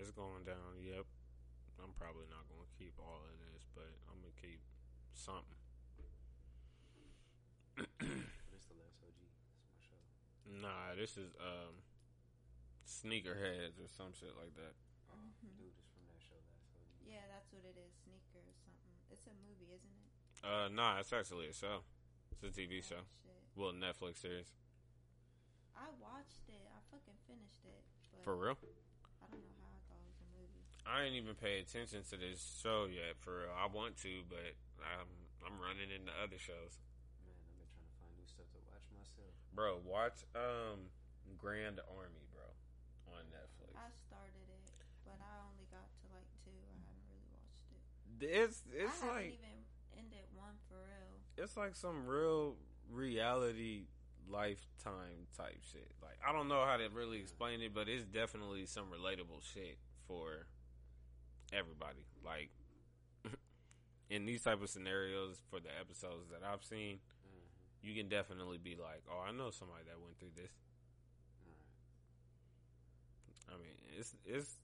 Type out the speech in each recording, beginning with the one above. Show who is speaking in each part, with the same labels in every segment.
Speaker 1: It's going down. Yep. I'm probably not going to keep all of this, but I'm going to keep something.
Speaker 2: This the last OG. That's my show.
Speaker 1: Nah, this is um, Sneakerheads or some shit like that.
Speaker 2: Oh, dude is from that show. Last OG.
Speaker 3: Yeah, that's what it is. Sneaker or something. It's a movie, isn't it?
Speaker 1: Uh, nah, it's actually a show. It's a TV show.
Speaker 3: Oh, shit.
Speaker 1: Well, Netflix series.
Speaker 3: I watched it. I fucking finished it. But
Speaker 1: For real?
Speaker 3: I don't know how I thought it was a movie.
Speaker 1: I ain't even pay attention to this show yet. For real, I want to, but I'm I'm running into other shows.
Speaker 2: Man, I've been trying to find new stuff to watch myself.
Speaker 1: Bro, watch um Grand Army, bro, on Netflix.
Speaker 3: I started it, but I only got to like two. I haven't really watched it.
Speaker 1: It's
Speaker 3: I
Speaker 1: it's
Speaker 3: haven't
Speaker 1: like
Speaker 3: even ended one for real.
Speaker 1: it's like some real reality lifetime type shit. Like I don't know how to really explain it, but it's definitely some relatable shit for everybody. Like in these type of scenarios for the episodes that I've seen,
Speaker 2: Mm-hmm.
Speaker 1: you can definitely be like, "Oh, I know somebody that went through this."
Speaker 2: All right.
Speaker 1: I mean, it's it's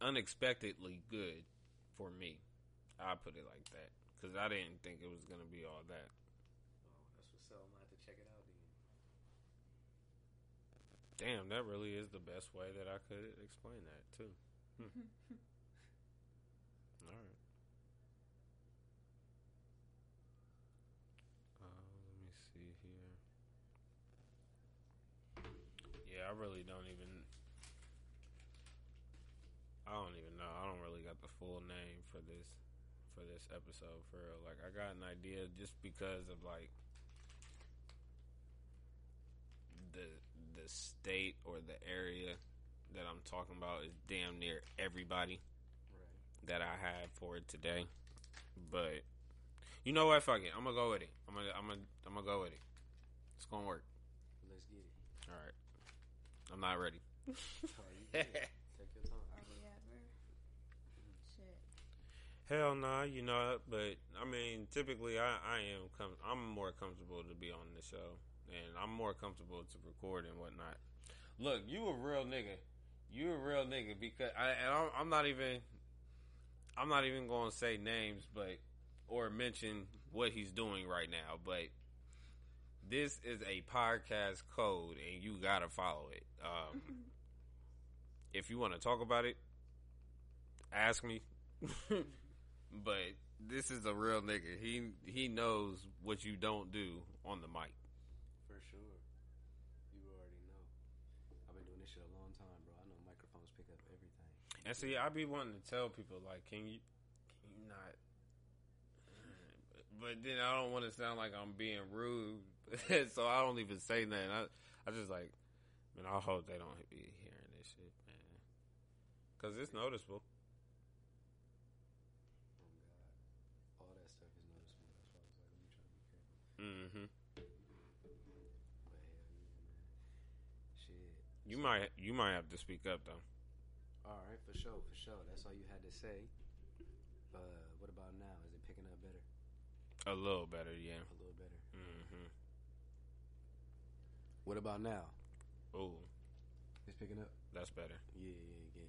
Speaker 1: unexpectedly good for me. I put it like that because I didn't think it was gonna be all that.
Speaker 2: Oh, that's what's up. I'm gonna have to check it out then.
Speaker 1: Damn, that really is the best way that I could explain that too. Hmm. All right. Uh, let me see here. Yeah, I really don't even. I don't even know. I don't really got the full name for this for this episode for real. Like I got an idea just because of like the the state or the area that I'm talking about is damn near everybody
Speaker 2: Right.
Speaker 1: that I had for it today. But you know what? Fuck it. I'm gonna go with it. I'm gonna I'm gonna I'm gonna go with it. It's gonna work.
Speaker 2: Let's get it.
Speaker 1: All right. I'm not ready. Hell nah, you know. But I mean, typically I I am com- I'm more comfortable to be on the show, and I'm more comfortable to record and whatnot. Look, you a real nigga. You a real nigga because I and I'm, I'm not even I'm not even going to say names, but or mention what he's doing right now, but. This is a podcast code, and you gotta follow it. Um, if you want to talk about it, ask me. but this is a real nigga. He he knows what you don't do on the mic.
Speaker 2: For sure. You already know. I've been doing this shit a long time, bro. I know microphones pick up everything.
Speaker 1: And see, I be wanting to tell people like, can you can you not? But then I don't want to sound like I'm being rude, so I don't even say nothing. I I just like, man, I hope they don't be hearing this shit, man, because it's noticeable.
Speaker 2: Oh God. All that stuff is noticeable. That's why I was like, let me try to be careful.
Speaker 1: hmm
Speaker 2: But hell yeah, man. Shit.
Speaker 1: You might you might have to speak up though.
Speaker 2: All right, for sure, for sure. That's all you had to say. Uh, what about now? Is it picking up better?
Speaker 1: A little better, yeah.
Speaker 2: A little better. What about now?
Speaker 1: Oh,
Speaker 2: It's picking up.
Speaker 1: that's better.
Speaker 2: Yeah, yeah, yeah.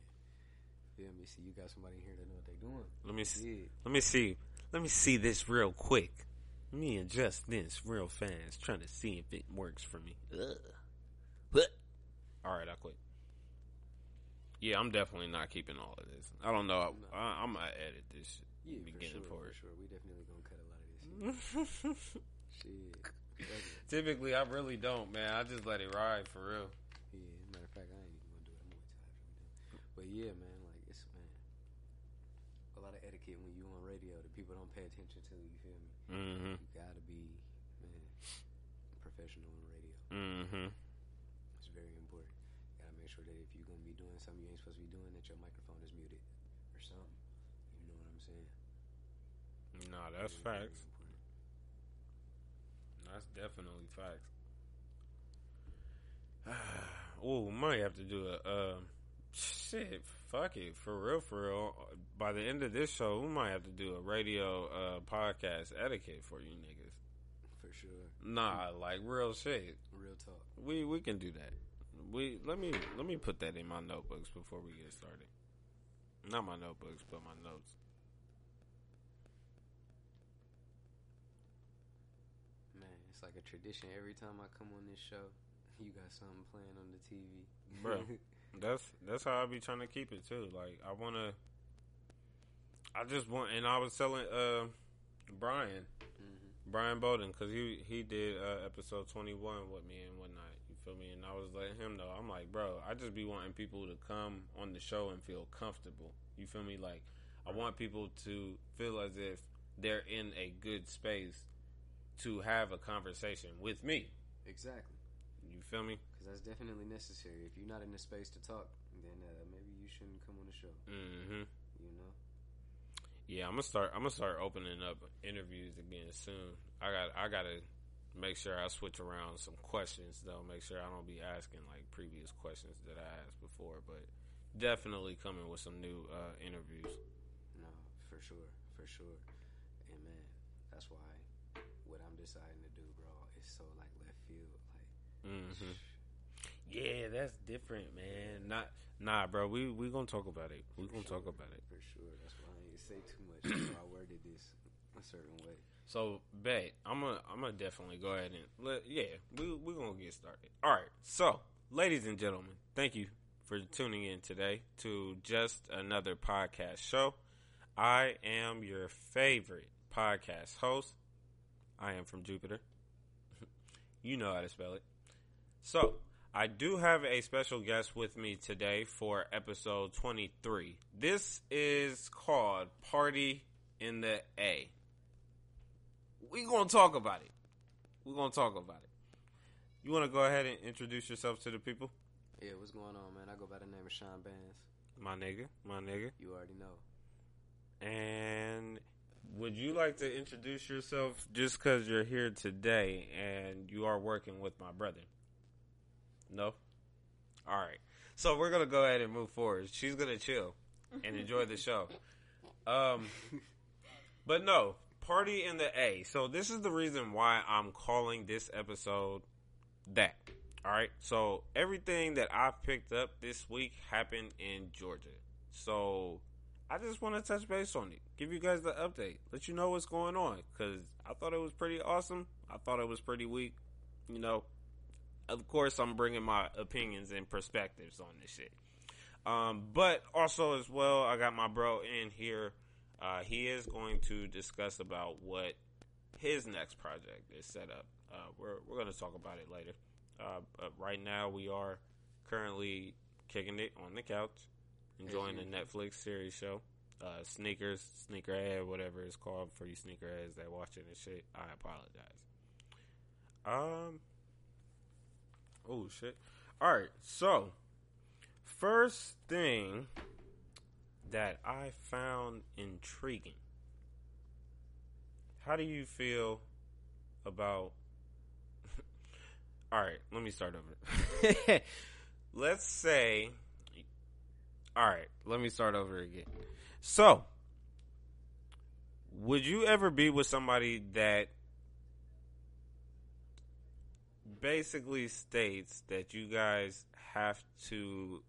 Speaker 2: Feel me? See, you got somebody in here that know what they doing.
Speaker 1: Let me see.
Speaker 2: Yeah.
Speaker 1: Let me see. Let me see this real quick. Let me adjust this real fast, trying to see if it works for me. Ugh. What? All right, I quit. Yeah, I'm definitely not keeping all of this. I don't know. I, I'm gonna edit this.
Speaker 2: Yeah, for
Speaker 1: beginning
Speaker 2: sure,
Speaker 1: for
Speaker 2: for sure. We definitely gonna cut a lot of this shit. Shit. Fuck it.
Speaker 1: Typically, I really don't, man. I just let it ride for real.
Speaker 2: Yeah, matter of fact, I ain't even gonna do it. I'm gonna wait till after we do it. But yeah, man, like it's man, a lot of etiquette when you on radio that people don't pay attention to. You feel me?
Speaker 1: Mm-hmm.
Speaker 2: You gotta be man professional on radio.
Speaker 1: Mm-hmm.
Speaker 2: It's very important. You gotta make sure that if you're gonna be doing something you ain't supposed to be doing, that your microphone is muted or something. You know what I'm saying?
Speaker 1: Nah, that's facts. That's definitely facts. oh, might have to do a uh, shit. Fuck it, for real, for real. By the end of this show, we might have to do a radio uh, podcast etiquette for you niggas.
Speaker 2: For sure.
Speaker 1: Nah, like real shit.
Speaker 2: Real talk.
Speaker 1: We we can do that. We let me let me put that in my notebooks before we get started. Not my notebooks, but my notes.
Speaker 2: Man, it's like a tradition. Every time I come on this show, you got something playing on the TV.
Speaker 1: Bro. That's that's how I be trying to keep it too. Like I want to. I just want, and I was telling uh, Brian,
Speaker 2: hmm
Speaker 1: Brian Bowden, because he he did uh, episode twenty one with me and whatnot. You feel me? And I was letting him know. I'm like, bro, I just be wanting people to come on the show and feel comfortable. You feel me? Like I want people to feel as if they're in a good space to have a conversation with me.
Speaker 2: Exactly.
Speaker 1: You feel me?
Speaker 2: Because that's definitely necessary. If you're not in the space to talk, then uh, maybe you shouldn't come on the show.
Speaker 1: Mm-hmm.
Speaker 2: You know?
Speaker 1: Yeah, I'm gonna start. I'm gonna start opening up interviews again soon. I got. I gotta make sure I switch around some questions though. Make sure I don't be asking like previous questions that I asked before. But definitely coming with some new uh, interviews.
Speaker 2: No, for sure, for sure. And man, that's why deciding to do, bro, is so like left field. Like,
Speaker 1: Mm-hmm. Yeah, that's different, man. Not. Nah, bro. We we gonna talk about it. We gonna talk about it.
Speaker 2: for sure. That's why I ain't say too much. so I worded this a certain way.
Speaker 1: So, bet I'm gonna I'm gonna definitely go ahead and let yeah we we gonna get started. All right, so ladies and gentlemen, thank you for tuning in today to just another podcast show. I am your favorite podcast host. I am from Jupiter. you know how to spell it. So, I do have a special guest with me today for episode 23. This is called Party in the A we gonna talk about it. We're gonna talk about it. You wanna go ahead and introduce yourself to the people?
Speaker 2: Yeah, what's going on, man? I go by the name of Shawn Bandz.
Speaker 1: My nigga, my nigga.
Speaker 2: You already know.
Speaker 1: And would you like to introduce yourself just because you're here today and you are working with my brother? No? All right. So we're going to go ahead and move forward. She's going to chill and enjoy the show. Um, but no, party in the A. So this is the reason why I'm calling this episode that. All right. So everything that I've picked up this week happened in Georgia. So I just want to touch base on it, give you guys the update, let you know what's going on. Because I thought it was pretty awesome. I thought it was pretty weak. You know, of course, I'm bringing my opinions and perspectives on this shit. Um, but also as well, I got my bro in here. Uh, he is going to discuss about what his next project is set up. Uh, we're we're going to talk about it later. Uh, but right now, we are currently kicking it on the couch, enjoying the Netflix series show. Uh, sneakers, sneakerhead, whatever it's called for you sneakerheads that watching this shit. I apologize. Um. Oh shit. All right. So, first thing that I found intriguing. How do you feel about? All right, let me start over. Let's say. All right, let me start over again. So, would you ever be with somebody that basically states that you guys have to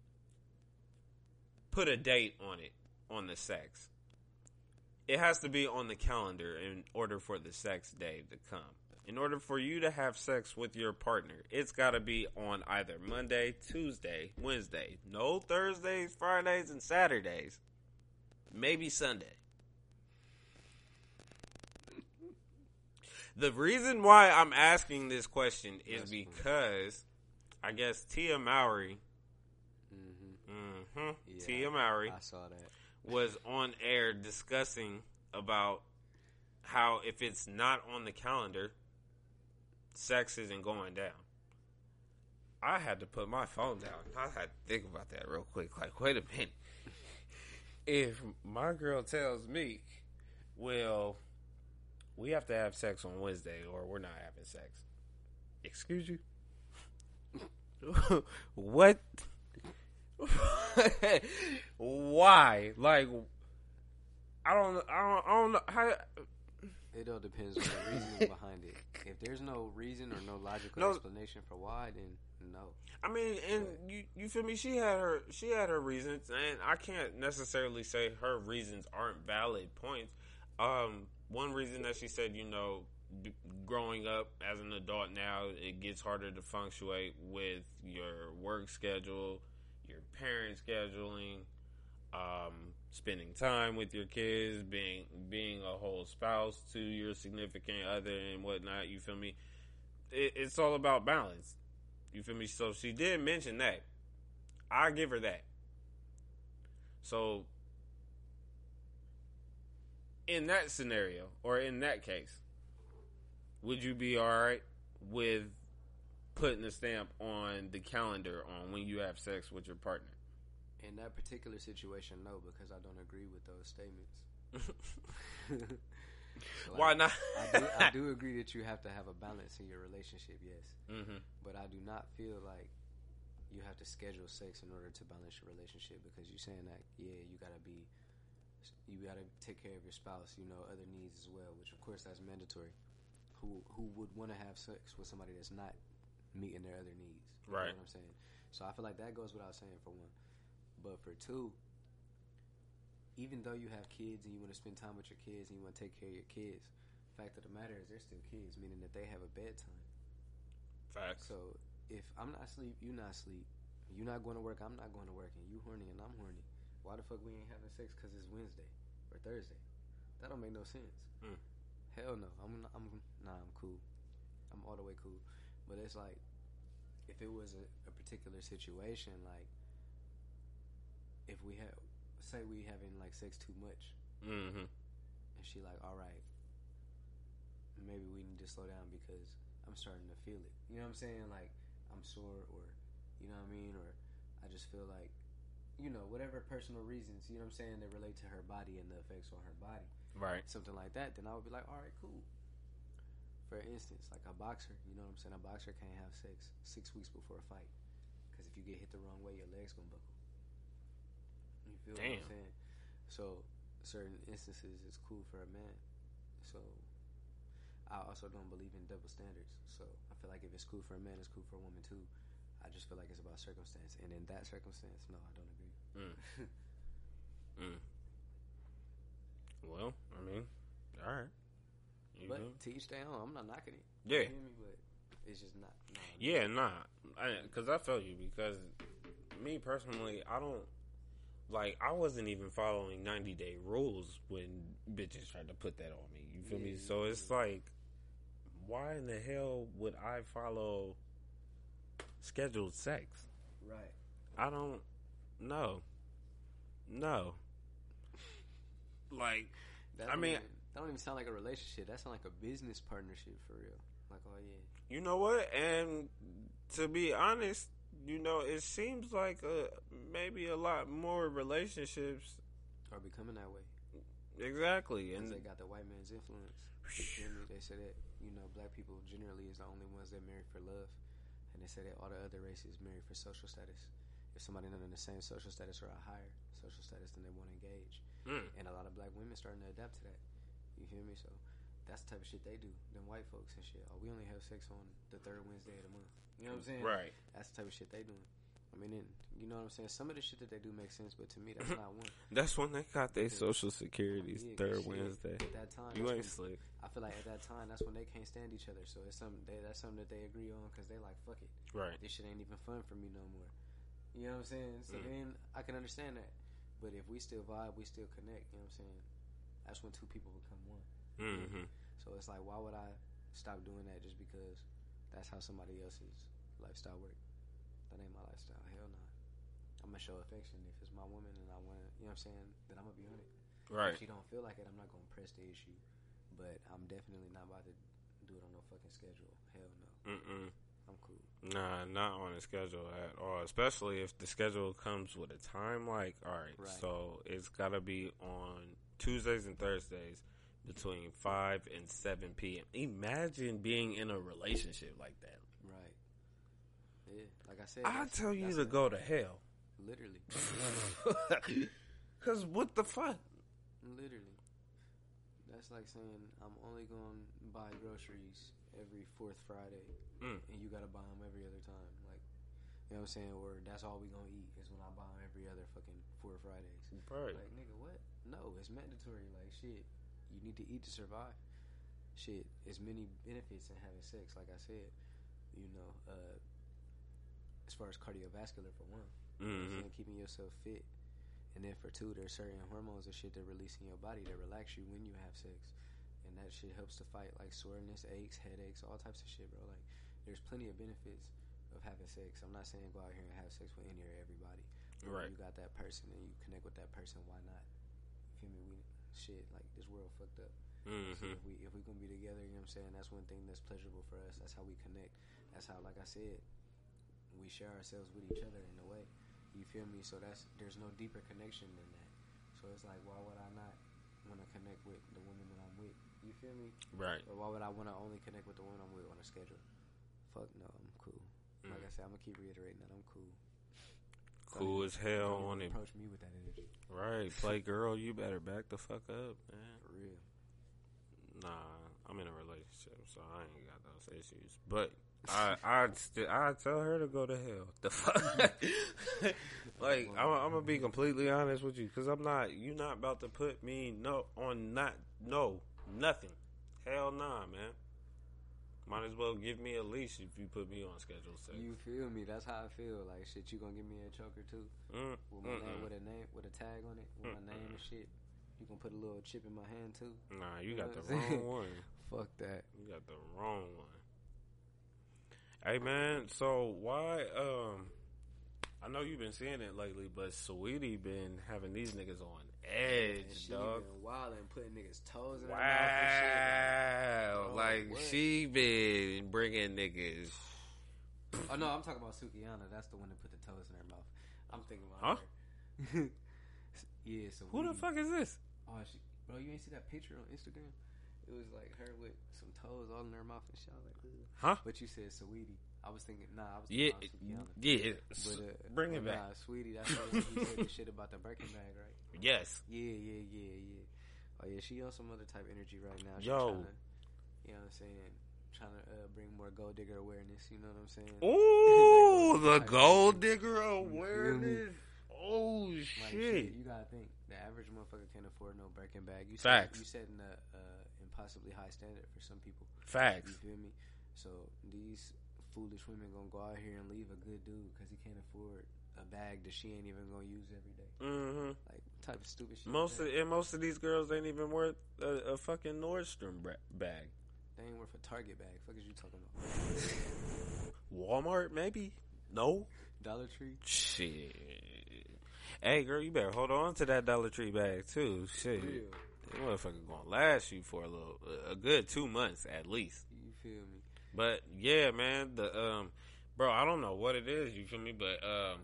Speaker 1: put a date on it on the sex. It has to be on the calendar in order for the sex day to come. In order for you to have sex with your partner, it's got to be on either Monday, Tuesday, Wednesday. No Thursdays, Fridays, and Saturdays. Maybe Sunday. The reason why I'm asking this question is
Speaker 2: funny.
Speaker 1: because I guess Tia Mowry,
Speaker 2: Mm-hmm.
Speaker 1: hmm
Speaker 2: Yeah,
Speaker 1: Tia Mowry,
Speaker 2: I saw that.
Speaker 1: was on air discussing about how if it's not on the calendar, sex isn't going down. I had to put my phone down. I had to think about that real quick. Like, wait a minute. If my girl tells me, well, we have to have sex on Wednesday or we're not having sex. Excuse you? what? Why? Like, I don't, I don't, I don't know how.
Speaker 2: It all depends on the reasons behind it. If there's no reason or no logical
Speaker 1: No.
Speaker 2: explanation for why, then no.
Speaker 1: I mean, and you you feel me? She had her she had her reasons, and I can't necessarily say her reasons aren't valid points. Um, one reason that she said, you know, growing up as an adult now, it gets harder to functionate with your work schedule, your parent scheduling, um, spending time with your kids, being being a whole spouse to your significant other and whatnot. You feel me? It, it's all about balance. You feel me? So she did mention that. I give her that. So in that scenario or in that case, would you be all right with putting a stamp on the calendar on when you have sex with your partner?
Speaker 2: In that particular situation, no, because I don't agree with those statements. Like,
Speaker 1: Why not?
Speaker 2: I do, I do agree that you have to have a balance in your relationship, yes.
Speaker 1: hmm
Speaker 2: But I do not feel like you have to schedule sex in order to balance your relationship because you're saying that, yeah, you gotta be, you gotta take care of your spouse, you know, other needs as well, which of course that's mandatory. Who who would want to have sex with somebody that's not meeting their other needs? You
Speaker 1: Right.
Speaker 2: Know what I'm saying? So I feel like that goes without saying for one. But for two, even though you have kids and you want to spend time with your kids and you want to take care of your kids, fact of the matter is they're still kids, meaning that they have a bedtime.
Speaker 1: Facts.
Speaker 2: So if I'm not asleep, you not asleep. You not going to work, I'm not going to work, and you horny and I'm horny. Why the fuck we ain't having sex? Cause it's Wednesday or Thursday. That don't make no sense.
Speaker 1: Mm.
Speaker 2: Hell no. I'm not, I'm nah. I'm cool. I'm all the way cool. But it's like if it was a, a particular situation, like if we have say we having like sex too much,
Speaker 1: hmm
Speaker 2: and she like, all right, maybe we need to slow down because I'm starting to feel it. You know what I'm saying? Like I'm sore, or you know what I mean, or I just feel like, you know, whatever personal reasons, you know what I'm saying, that relate to her body and the effects on her body,
Speaker 1: Right.
Speaker 2: something like that. Then I would be like, all right, cool. For instance, like a boxer, you know what I'm saying? A boxer can't have sex six weeks before a fight because if you get hit the wrong way, your legs gonna buckle. You feel what
Speaker 1: Damn.
Speaker 2: I'm saying? So certain instances it's cool for a man. So I also don't believe in double standards. So I feel like if it's cool for a man, it's cool for a woman too. I just feel like it's about circumstance, and in that circumstance, no, I don't agree.
Speaker 1: Mm. Mm. Well, I mean, all right. You
Speaker 2: but
Speaker 1: know?
Speaker 2: to each their own. I'm not knocking it.
Speaker 1: Yeah.
Speaker 2: You hear me? But it's just not. No,
Speaker 1: Yeah, nah. Because I, felt you. Because me personally, I don't like. I wasn't even following ninety day rules when bitches tried to put that on me. You feel me? So it's like, why in the hell would I follow scheduled sex?
Speaker 2: Right.
Speaker 1: I don't know. No. Like,
Speaker 2: That
Speaker 1: I mean-
Speaker 2: even, that don't even sound like a relationship. That sound like a business partnership for real. Like, oh yeah,
Speaker 1: you know what? And to be honest, you know, it seems like a, maybe a lot more relationships.
Speaker 2: are becoming that way.
Speaker 1: Exactly. And
Speaker 2: they got the white man's influence. You feel me? They say that you know black people generally is the only ones that marry for love, and they say that all the other races marry for social status. If somebody not in the same social status or a higher social status, then they want to engage.
Speaker 1: Mm.
Speaker 2: And a lot of black women starting to adapt to that. You hear me? So that's the type of shit they do. Them white folks and shit. Oh, we only have sex on the third Wednesday of the month. You know what I'm saying?
Speaker 1: right.
Speaker 2: That's the type of shit they doing. I mean, and, you know what I'm saying? Some of the shit that they do makes sense, but to me, that's not one.
Speaker 1: That's when they got their social securities
Speaker 2: Yeah,
Speaker 1: third
Speaker 2: shit,
Speaker 1: Wednesday.
Speaker 2: At that time,
Speaker 1: You ain't slick.
Speaker 2: I feel like at that time, that's when they can't stand each other. So it's something they, that's something that they agree on because they like fuck it.
Speaker 1: Right.
Speaker 2: This shit ain't even fun for me no more. You know what I'm saying? So
Speaker 1: Mm.
Speaker 2: then I can understand that. But if we still vibe, we still connect. You know what I'm saying? That's when two people become one.
Speaker 1: Hmm
Speaker 2: So it's like, why would I stop doing that just because that's how somebody else's lifestyle work? That ain't my lifestyle. Hell no. I'm gonna show affection if it's my woman and I want to. You know what I'm saying? Then I'm gonna be on it.
Speaker 1: Right.
Speaker 2: If she don't feel like it, I'm not gonna press the issue. But I'm definitely not about to do it on no fucking schedule. Hell no.
Speaker 1: Mm-mm.
Speaker 2: I'm cool.
Speaker 1: Nah, not on a schedule at all. Especially if the schedule comes with a time. Like, all right,
Speaker 2: Right.
Speaker 1: so it's gotta be on Tuesdays and Thursdays between five and seven p.m. Imagine being in a relationship like that.
Speaker 2: Right. Yeah. Like I said,
Speaker 1: I tell you to go to hell.
Speaker 2: Literally.
Speaker 1: Cause what the fuck?
Speaker 2: Literally. That's like saying I'm only going to buy groceries every fourth Friday,
Speaker 1: Mm.
Speaker 2: and you got to buy them every other time. Like, You know what I'm saying? Or that's all we gonna eat is when I buy them every other fucking four Fridays.
Speaker 1: Right.
Speaker 2: Like nigga, what? No, it's mandatory. Like shit, you need to eat to survive. Shit, there's many benefits in having sex. Like I said, you know, uh, as far as cardiovascular for one, know keeping yourself fit, and then for two, there's certain hormones and shit that release in your body that relax you when you have sex, and that shit helps to fight like soreness, aches, headaches, all types of shit, bro. Like, there's plenty of benefits of having sex. I'm not saying go out here and have sex with any or everybody. But
Speaker 1: Right.
Speaker 2: You got that person and you connect with that person. Why not? You feel me? We shit like this world fucked up. So
Speaker 1: hmm
Speaker 2: if we if we gonna be together, you know what I'm saying. That's one thing that's pleasurable for us. That's how we connect. That's how, like I said, we share ourselves with each other in a way. You feel me? So that's there's no deeper connection than that. So it's like, why would I not want to connect with the woman that I'm with? You feel me?
Speaker 1: Right.
Speaker 2: Or why would I want to only connect with the woman I'm with on a schedule? Fuck no, I'm cool. Like
Speaker 1: Mm.
Speaker 2: I said, I'm gonna keep reiterating that I'm cool.
Speaker 1: Cool as hell on it.
Speaker 2: Approach me with that energy
Speaker 1: Right. Play girl, you better back the fuck up, man.
Speaker 2: for real.
Speaker 1: Nah, I'm in a relationship, so I ain't got those issues. But I, I'd still, I'd tell her to go to hell. The fuck, like I'm, I'm gonna be mm-hmm. completely honest with you, because I'm not. You not about to put me no on not no nothing. Hell nah, man. Might as well give me a leash if you put me on schedule sex.
Speaker 2: You feel me? That's how I feel. Like shit, you gonna give me a choker too?
Speaker 1: Mm,
Speaker 2: With my name,
Speaker 1: mm-mm.
Speaker 2: with a name, with a tag on it, with my name and shit. You gonna put a little chip in my hand too?
Speaker 1: Nah, you
Speaker 2: You
Speaker 1: got the wrong one.
Speaker 2: Fuck that.
Speaker 1: You got the wrong one. Hey man, so why um I know you've been seeing it lately, but Saweetie been having these niggas on
Speaker 2: And
Speaker 1: edge,
Speaker 2: she
Speaker 1: dog.
Speaker 2: been wild and putting niggas toes in her mouth and
Speaker 1: Wow.
Speaker 2: Bro,
Speaker 1: like she been bringing niggas.
Speaker 2: Oh no, I'm talking about Sukihana. That's the one that put the toes in her mouth. I'm thinking
Speaker 1: Huh?
Speaker 2: about her. yeah. So
Speaker 1: Who the fuck is this?
Speaker 2: Oh, she, bro, you ain't see that picture on Instagram? It was like her with some toes all in her mouth and shit. Like, Ugh.
Speaker 1: Huh?
Speaker 2: But you said Saweetie. I was thinking, nah, I was
Speaker 1: Yeah, yeah.
Speaker 2: But, uh,
Speaker 1: Bring it back.
Speaker 2: Nah, Saweetie, that's one who said the shit about the Birkin bag, right?
Speaker 1: Yes.
Speaker 2: Yeah, yeah, yeah, yeah. Oh yeah, she on some other type energy right now. She
Speaker 1: Yo.
Speaker 2: tryna, you know what I'm saying? Trying to uh, bring more gold digger awareness. You know what I'm saying?
Speaker 1: Ooh, the
Speaker 2: Like,
Speaker 1: gold digger awareness. Oh
Speaker 2: Like,
Speaker 1: shit.
Speaker 2: You gotta think the average motherfucker can't afford no Birkin bag. You
Speaker 1: Facts.
Speaker 2: Set, you setting a uh, impossibly high standard for some people.
Speaker 1: Facts.
Speaker 2: You feel me? So these foolish women gonna go out here and leave a good dude because he can't afford a bag that she ain't even gonna use every day.
Speaker 1: Mm-hmm.
Speaker 2: Like type of stupid shit.
Speaker 1: Most of and most of these girls ain't even worth a, a fucking Nordstrom bra- bag.
Speaker 2: they ain't worth a Target bag. Fuck is you talking about?
Speaker 1: Walmart maybe? No.
Speaker 2: Dollar Tree.
Speaker 1: Shit. Hey girl, you better hold on to that Dollar Tree bag too. Shit,
Speaker 2: Real.
Speaker 1: that motherfucker gonna last you for a little, a good two months at least.
Speaker 2: You feel me?
Speaker 1: But yeah, man, the um, bro, I don't know what it is. You feel me? But um,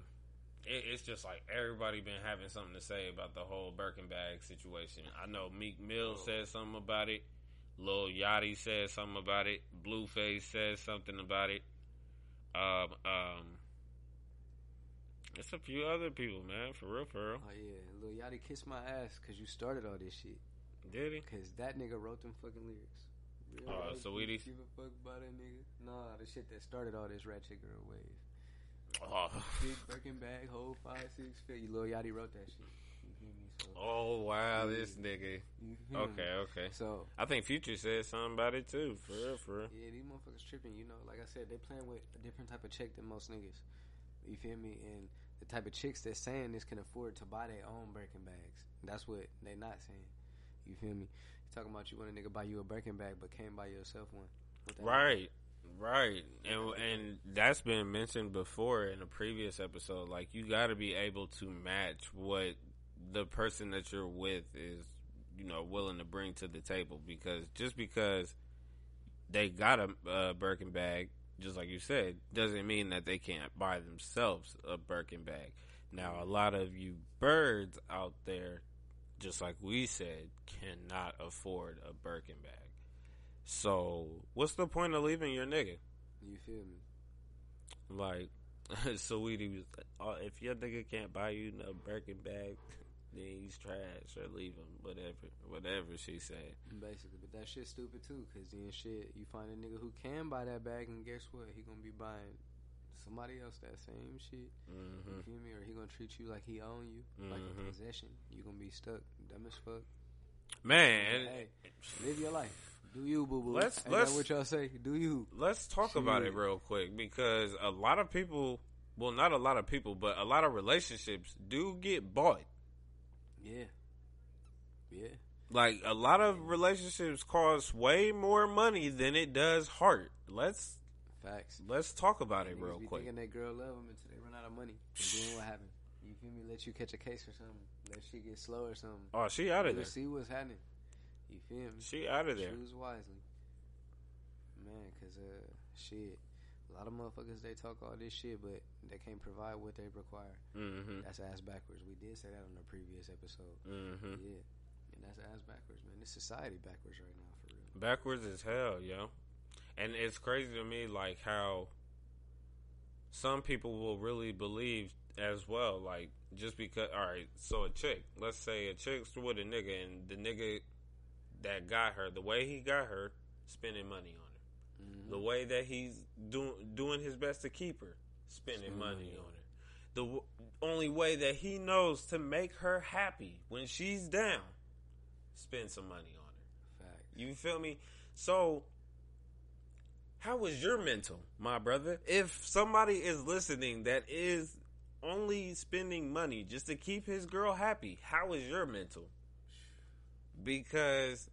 Speaker 1: it, it's just like everybody been having something to say about the whole Birkin bag situation. I know Meek Mill said something about it. Lil Yachty said something about it. Blueface said something about it. Um, um, it's a few other people, man. For real, for real.
Speaker 2: Oh yeah, Lil Yachty kissed my ass because you started all this shit.
Speaker 1: Did he?
Speaker 2: Cause that nigga wrote them fucking lyrics. Real
Speaker 1: Oh,
Speaker 2: ass
Speaker 1: so we
Speaker 2: give a fuck about that nigga. Nah, the shit that started all this ratchet girl wave.
Speaker 1: Oh,
Speaker 2: Big Birkin bag, whole five six fifty. Lil Yachty wrote that shit. You? So
Speaker 1: oh wow, this nigga.
Speaker 2: you feel?
Speaker 1: Okay, okay.
Speaker 2: So
Speaker 1: I think Future said something about it too. For real, for real.
Speaker 2: yeah, these motherfuckers tripping. You know, like I said, they playing with a different type of chick than most niggas. You feel me? And the type of chicks that saying this can afford to buy their own Birkin bags. That's what they not saying. You feel me? Talking about you want a nigga buy you a Birkin bag, but can't buy yourself one.
Speaker 1: Right, right, and and that's been mentioned before in a previous episode. Like you got to be able to match what the person that you're with is, you know, willing to bring to the table. Because just because they got a, a Birkin bag, just like you said, doesn't mean that they can't buy themselves a Birkin bag. Now, a lot of you birds out there, just like we said, cannot afford a Birkin bag. So, what's the point of leaving your nigga?
Speaker 2: You feel me?
Speaker 1: Like, Saweetie was, oh, if your nigga can't buy you no Birkin bag, then he's trash or leave him. Whatever, whatever she said.
Speaker 2: Basically, but that shit stupid too. Cause then shit, you find a nigga who can buy that bag, and guess what? He gonna be buying somebody else that same shit. You
Speaker 1: hmm
Speaker 2: feel me? Or he gonna treat you like he own you, like a
Speaker 1: Mhm.
Speaker 2: possession. You gonna be stuck, dumb as fuck.
Speaker 1: Man,
Speaker 2: hey, live your life. Do you, boo boo?
Speaker 1: Let's-
Speaker 2: Ain't
Speaker 1: let's-
Speaker 2: what y'all say? Do you?
Speaker 1: let's talk about it real quick because a lot of people, well, not a lot of people, but a lot of relationships do get bought.
Speaker 2: Yeah. Yeah.
Speaker 1: Like a lot of relationships cost way more money than it does heart. Let's
Speaker 2: Facts.
Speaker 1: let's talk about it real
Speaker 2: be
Speaker 1: quick.
Speaker 2: Thinking that girl love them until they run out of money. And then what happened? You feel me? Let you catch a case or something. Let she get slow or something.
Speaker 1: Oh, she out of there.
Speaker 2: see what's happening. You feel me?
Speaker 1: She out of there.
Speaker 2: Choose wisely, man. Cause uh, shit, a lot of motherfuckers they talk all this shit, but they can't provide what they require.
Speaker 1: Mm-hmm.
Speaker 2: That's ass backwards. We did say that on the previous episode.
Speaker 1: Mm-hmm.
Speaker 2: Yeah, and that's ass backwards, man. This society backwards right now, for real.
Speaker 1: Backwards as hell, yo. And it's crazy to me, like how some people will really believe as well, like just because. All right, so a chick, let's say a chick's with a nigga, and the nigga that got her, the way he got her, spending money on her.
Speaker 2: Mhm.
Speaker 1: The way that he's doing doing his best to keep her, spending money on her. The w- only way that he knows to make her happy when she's down, spend some money on her.
Speaker 2: Facts.
Speaker 1: You feel me? So, how is your mental, my brother? If somebody is listening that is only spending money just to keep his girl happy, how is your mental? Because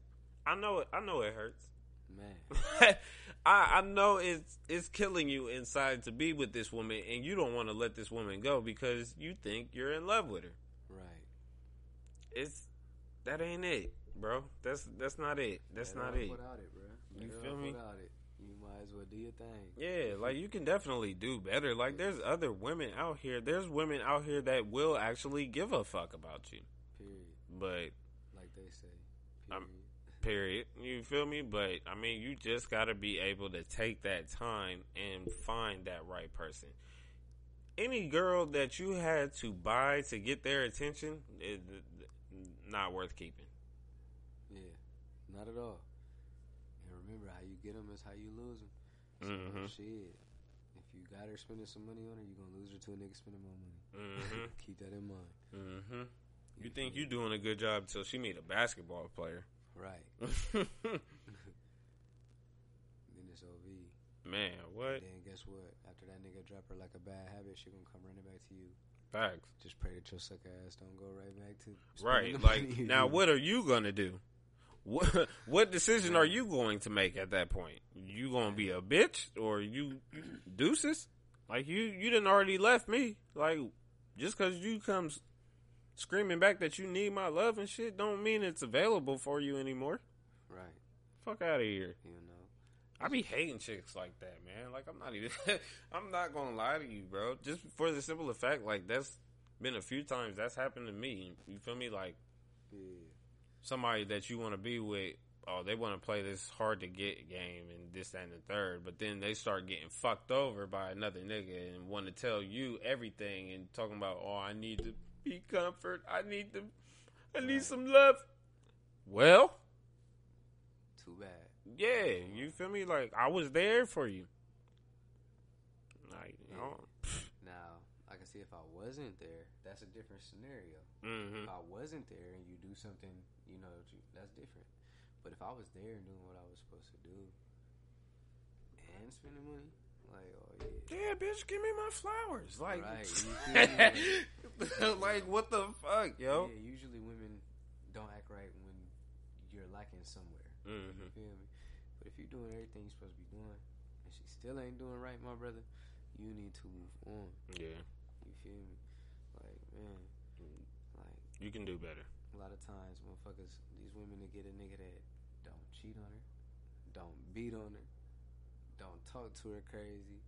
Speaker 1: I know it. I know it hurts.
Speaker 2: Man,
Speaker 1: I, I know it's it's killing you inside to be with this woman, and you don't want to let this woman go because you think you're in love with her.
Speaker 2: right.
Speaker 1: It's that ain't it, bro. That's that's not it. That's not it.
Speaker 2: Without it, bro.
Speaker 1: You feel me?
Speaker 2: Without it, you might as well do your thing.
Speaker 1: Yeah, like you can definitely do better. Like there's other women out here. There's women out here that will actually give a fuck about you.
Speaker 2: Period.
Speaker 1: But
Speaker 2: Like they say.
Speaker 1: I'm-
Speaker 2: Period.
Speaker 1: period, you feel me? But I mean, you just got to be able to take that time and find that right person. Any girl that you had to buy to get their attention is not worth keeping.
Speaker 2: Yeah, not at all. And remember, how you get them is how you lose them. So,
Speaker 1: Mhm.
Speaker 2: shit. If you got her spending some money on her, you're gonna lose her to a nigga spending more money.
Speaker 1: hmm
Speaker 2: Keep that in mind.
Speaker 1: hmm You think you're doing a good job until she meet a basketball player.
Speaker 2: Right. Then it's OV.
Speaker 1: Man, what?
Speaker 2: Then guess what? After that nigga drop her like a bad habit, she gonna come running back to you.
Speaker 1: Facts.
Speaker 2: Just pray that your sucker ass don't go right back to
Speaker 1: Right. Like now what are you gonna do? What what decision are you going to make at that point? You gonna be a bitch or you deuces? Like you you didn't already left me. Like just cause you come s- screaming back that you need my love and shit don't mean it's available for you anymore.
Speaker 2: Right.
Speaker 1: Fuck out of here.
Speaker 2: You know.
Speaker 1: I be hating chicks like that, man. Like I'm not even I'm not gonna lie to you, bro. Just for the simple fact, like that's been a few times that's happened to me. You feel me? Like
Speaker 2: Yeah.
Speaker 1: Somebody that you want to be with, oh, they want to play this hard to get game and this, that, and the third, but then they start getting fucked over by another nigga and want to tell you everything and talking about, oh, I need to be comfort, I need to, I need some love. Well,
Speaker 2: Too bad.
Speaker 1: yeah, you feel me? Like I was there for you. Like,
Speaker 2: Yeah.
Speaker 1: oh,
Speaker 2: Now, I can see if I wasn't there, that's a different scenario.
Speaker 1: mm-hmm.
Speaker 2: If I wasn't there and you do something, you know, that's different. But if I was there doing what I was supposed to do and spending money, like, oh yeah.
Speaker 1: Yeah, bitch, give me my flowers. Like,
Speaker 2: Right, you feel me?
Speaker 1: like what the fuck, yo?
Speaker 2: Yeah, usually women don't act right when you're lacking somewhere.
Speaker 1: Mhm.
Speaker 2: You feel me? But if you're doing everything you're supposed to be doing and she still ain't doing right, my brother, you need to move on.
Speaker 1: Yeah,
Speaker 2: You feel me? Like, man, like
Speaker 1: you can do better.
Speaker 2: A lot of times, motherfuckers, these women to get a nigga that don't cheat on her, don't beat on her, don't talk to her crazy,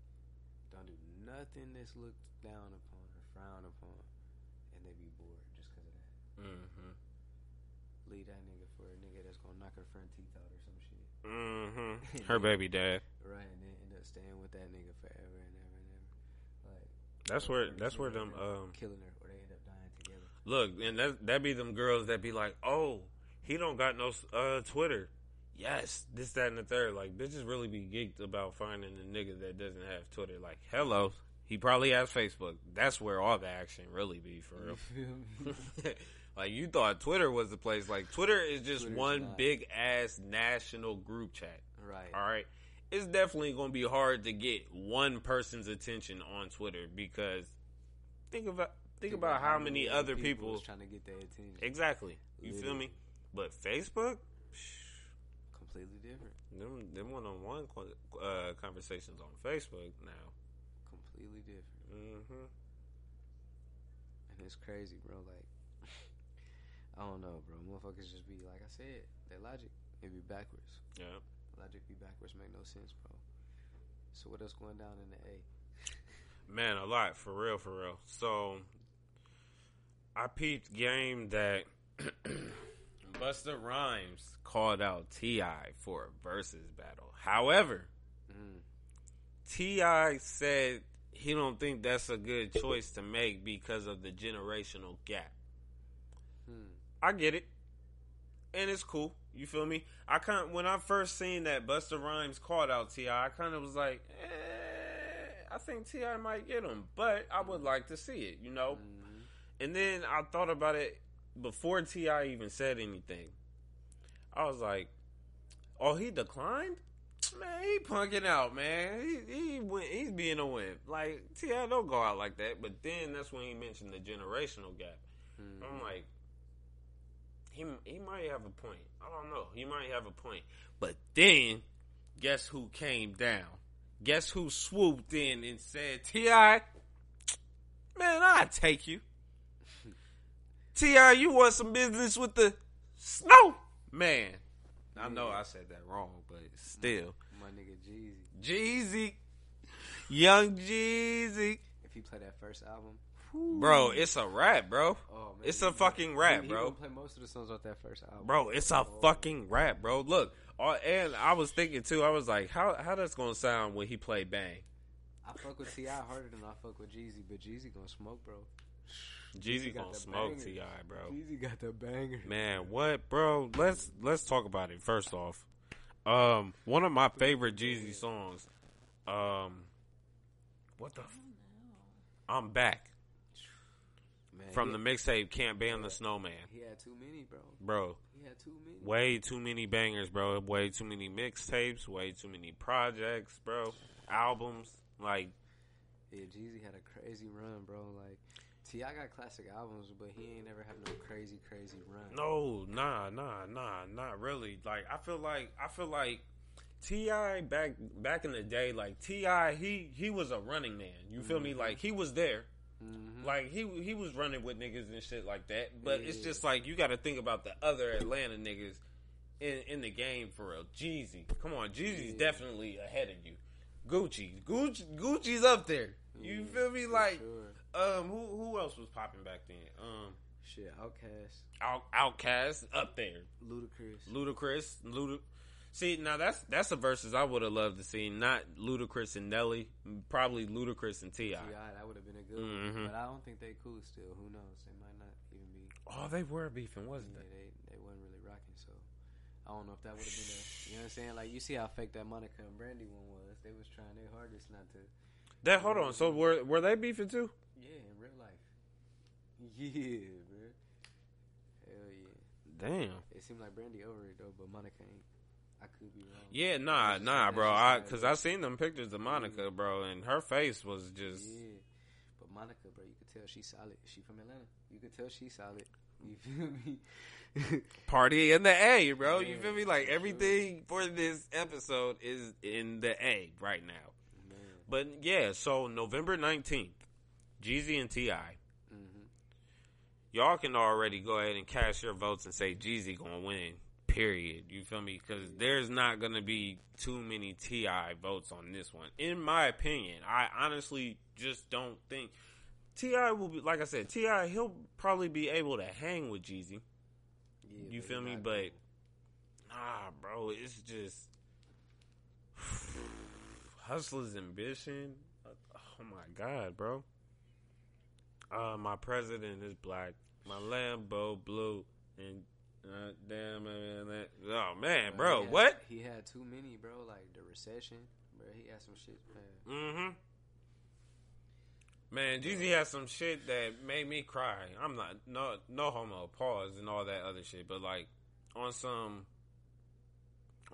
Speaker 2: don't do nothing that's looked down upon or frowned upon, and they be bored just because of that.
Speaker 1: Mm-hmm.
Speaker 2: Leave that nigga for a nigga that's gonna knock her front teeth out or some shit.
Speaker 1: Mm-hmm. Her baby dad.
Speaker 2: Right, and then end up staying with that nigga forever and ever and ever. Like
Speaker 1: That's where. That's where them. Um.
Speaker 2: killing her, or they end up dying together.
Speaker 1: Look, and that that be them girls that be like, oh, he don't got no uh Twitter. Yes, this, that, and the third. Like bitches really be geeked about finding a nigga that doesn't have Twitter. Like, hello, He probably has Facebook. That's where all the action really be for real.
Speaker 2: You feel me?
Speaker 1: like you thought Twitter was the place. Like Twitter is just
Speaker 2: Twitter's
Speaker 1: one
Speaker 2: not.
Speaker 1: big ass national group chat.
Speaker 2: right.
Speaker 1: All right. It's definitely going to be hard to get one person's attention on Twitter because think about think, about, how many other people,
Speaker 2: is trying to get their attention.
Speaker 1: exactly. You feel me? But Facebook,
Speaker 2: Completely different.
Speaker 1: them them one on one uh, conversations on Facebook now.
Speaker 2: Completely different.
Speaker 1: hmm
Speaker 2: And it's crazy, bro. Like, I don't know, bro. Motherfuckers just be like I said, their logic it be backwards.
Speaker 1: Yeah.
Speaker 2: Logic be backwards make no sense, bro. So what else going down in the A?
Speaker 1: Man, a lot for real, for real. So I peeped game that Busta Rhymes called out TI for a Verzuz battle. However,
Speaker 2: Mm.
Speaker 1: TI said he don't think that's a good choice to make because of the generational gap. I get it, and it's cool. You feel me? I kind when I first seen that Busta Rhymes called out TI, I kind of was like, eh, I think TI might get him, but I would like to see it. You know.
Speaker 2: Mhm.
Speaker 1: And then I thought about it before TI even said anything. I was like, "Oh, he declined." Man, he punking out, man. He he went, he's being a wimp. Like TI don't go out like that. But then that's when he mentioned the generational gap.
Speaker 2: Mhm.
Speaker 1: I'm like, he he might have a point. I don't know. He might have a point. But then, guess who came down? Guess who swooped in and said, "TI, man, I take you." TI, you want some business with the snow man? I know I said that wrong, but still,
Speaker 2: My nigga Jeezy.
Speaker 1: Jeezy, young Jeezy,
Speaker 2: If he play that first album,
Speaker 1: bro, it's a rap, bro.
Speaker 2: oh man,
Speaker 1: It's a fucking rap,
Speaker 2: he,
Speaker 1: bro.
Speaker 2: He play most of the songs off that first album,
Speaker 1: Bro, it's a
Speaker 2: Oh.
Speaker 1: fucking rap, bro. Look, uh, and I was thinking too. I was like, how how that's gonna sound when he play Bang?
Speaker 2: I fuck with TI harder than I fuck with Jeezy, but Jeezy gonna smoke, bro.
Speaker 1: Jeezy
Speaker 2: got
Speaker 1: gonna smoke. TI, bro.
Speaker 2: Jeezy got the banger.
Speaker 1: Man, what, bro? Let's let's talk about it. First off, um, one of my favorite Jeezy songs, um, what the? F- I'm back
Speaker 2: Man,
Speaker 1: from the mixtape. Can't ban the snowman,
Speaker 2: he had too many, bro.
Speaker 1: bro.
Speaker 2: He had too many.
Speaker 1: Way too many bangers, bro. Way too many mixtapes. Way too many projects, bro. Albums, like.
Speaker 2: Yeah, Jeezy had a crazy run, bro. Like TI got classic albums, but he ain't never had no crazy, crazy run.
Speaker 1: No, nah, nah, nah, not really. Like I feel like I feel like TI back back in the day, like TI, he he was a running man. You feel me? Like he was there.
Speaker 2: Mhm.
Speaker 1: Like he he was running with niggas and shit like that. But it's just like you got to think about the other Atlanta niggas in in the game for real. Jeezy, come on, Jeezy's
Speaker 2: Yeah.
Speaker 1: definitely ahead of you. Gucci, Gucci, Gucci's up there. You
Speaker 2: Yeah,
Speaker 1: feel me? Like
Speaker 2: sure.
Speaker 1: Um, who who else was popping back then? Um,
Speaker 2: shit, Outkast,
Speaker 1: Out, Outkast up there.
Speaker 2: Ludacris.
Speaker 1: Ludacris, Luda. See, now that's that's a Verzuz I would have loved to see. Not Ludacris and Nelly, probably Ludacris and TI.
Speaker 2: TI, that would have been a good
Speaker 1: Mhm.
Speaker 2: one. But I don't think they cool still. Who knows? They might not even be.
Speaker 1: Oh, they were beefing, wasn't
Speaker 2: Yeah,
Speaker 1: they?
Speaker 2: they they wasn't really rocking. So I don't know if that would have been a. You know what I'm saying? Like you see how fake that Monica and Brandy one was. They was trying their hardest not to.
Speaker 1: That hold on. So were were they beefing too?
Speaker 2: Yeah, in real life. Yeah, bro. Hell yeah.
Speaker 1: Damn.
Speaker 2: It seemed like Brandy over it though, but Monica ain't. I could be wrong.
Speaker 1: Yeah, nah, nah, bro. I because. I seen them pictures of Monica, bro, and her face was just
Speaker 2: Yeah, but Monica, bro, you could tell she's solid. She from Atlanta. You could tell she's solid. You feel me?
Speaker 1: party in the A, bro. You feel me? Like everything for this episode is in the A right now.
Speaker 2: Man.
Speaker 1: But yeah, so November nineteenth, Jeezy and TI.
Speaker 2: hmm
Speaker 1: y'all can already go ahead and cast your votes and say Jeezy gonna win. Period. You feel me? Because there's not gonna be too many TI votes on this one, in my opinion. I honestly just don't think TI will be. Like I said, TI he'll probably be able to hang with Jeezy.
Speaker 2: Yeah,
Speaker 1: You feel me? But-
Speaker 2: gonna-
Speaker 1: Nah, bro, it's just hustler's ambition. Oh my god, bro. Uh, my president is black. My Lambo blue, and uh, damn man, that, oh man, bro,
Speaker 2: he had-
Speaker 1: what?
Speaker 2: He had too many, bro. Like the recession, bro. He had some shit. Man.
Speaker 1: Mm-hmm. Man, Jeezy has some shit that made me cry. I'm not no no homo pause and all that other shit, but like on some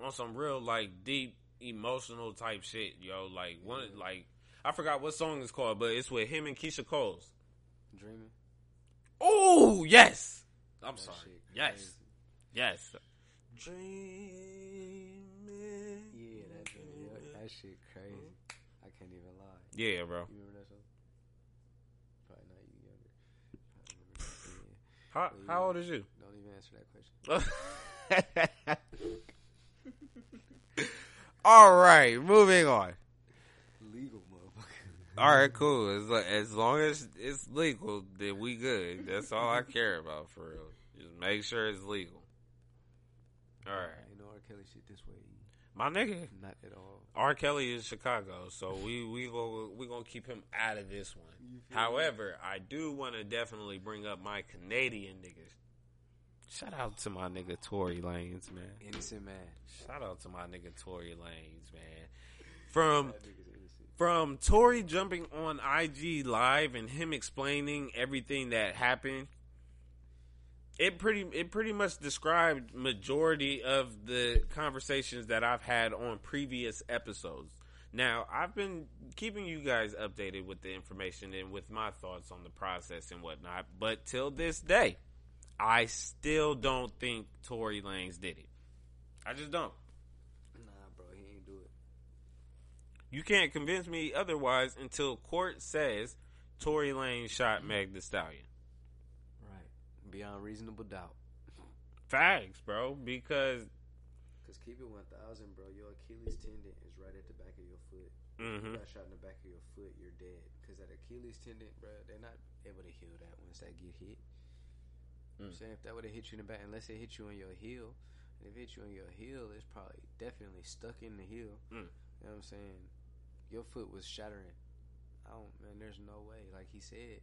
Speaker 1: on some real like deep emotional type shit, yo. Like one like I forgot what song it's called, but it's with him and Keyshia Coles.
Speaker 2: Dreaming.
Speaker 1: Oh yes, I'm
Speaker 2: That
Speaker 1: sorry. Yes, yes. Dreaming.
Speaker 2: Yeah, that yeah, that shit crazy. I can't even lie.
Speaker 1: Yeah, bro.
Speaker 2: You remember that song? Probably not you younger. I remember.
Speaker 1: How how old is you?
Speaker 2: Don't even answer that question.
Speaker 1: All right, moving on. All right, cool. As, as long as it's legal, then we good. That's all I care about for real. Just make sure it's legal. All right,
Speaker 2: You know R. Kelly shit this way.
Speaker 1: my nigga.
Speaker 2: Not at all.
Speaker 1: R. Kelly is Chicago, so we we go we gonna keep him out of this one. However, I do want to definitely bring up my Canadian niggas. Shout out to my nigga Tory Lanez, man.
Speaker 2: Innocent man.
Speaker 1: Shout out to my nigga Tory Lanez, man. From
Speaker 2: That nigga's innocent.
Speaker 1: From Tory jumping on IG live and him explaining everything that happened, it pretty it pretty much described majority of the conversations that I've had on previous episodes. Now, I've been keeping you guys updated with the information and with my thoughts on the process and whatnot, but till this day, I still don't think Tory Lanez did it. I just don't.
Speaker 2: Nah, bro, he ain't do it.
Speaker 1: You can't convince me otherwise until court says Tory Lane shot Meg Thee Stallion.
Speaker 2: Right. Beyond reasonable doubt.
Speaker 1: Facts, bro. Because
Speaker 2: Cause keep it one thousand, bro. Your Achilles tendon is right at the back of your foot.
Speaker 1: mhm.
Speaker 2: You got shot in the back of your foot, you're dead. Cause that Achilles tendon, bro, they're not able to heal that once that get hit. You know what I'm
Speaker 1: Mm.
Speaker 2: saying if that would have hit you in the back, unless it hit you on your heel, if it hit you on your heel, it's probably definitely stuck in the heel.
Speaker 1: Mm.
Speaker 2: You know what I'm saying? Your foot was shattering. I don't, man. There's no way. Like he said,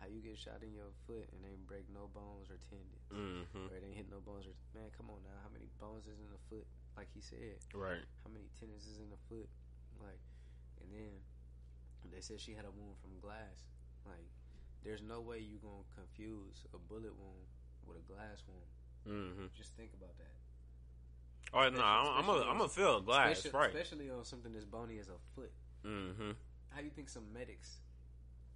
Speaker 2: how you get shot in your foot and ain't break no bones or tendons,
Speaker 1: Mhm.
Speaker 2: or it ain't hit no bones or man. Come on now, how many bones is in the foot? Like he said,
Speaker 1: Right.
Speaker 2: how many tendons is in the foot? Like, and then they said she had a wound from glass. Like, there's no way you gonna confuse a bullet wound with a glass wound.
Speaker 1: Mhm.
Speaker 2: Just think about that.
Speaker 1: Oh no, I'm I'm a, I'm a feel glass,
Speaker 2: especially,
Speaker 1: right?
Speaker 2: especially on something as bony as a foot.
Speaker 1: Mm-hmm.
Speaker 2: How you think some medics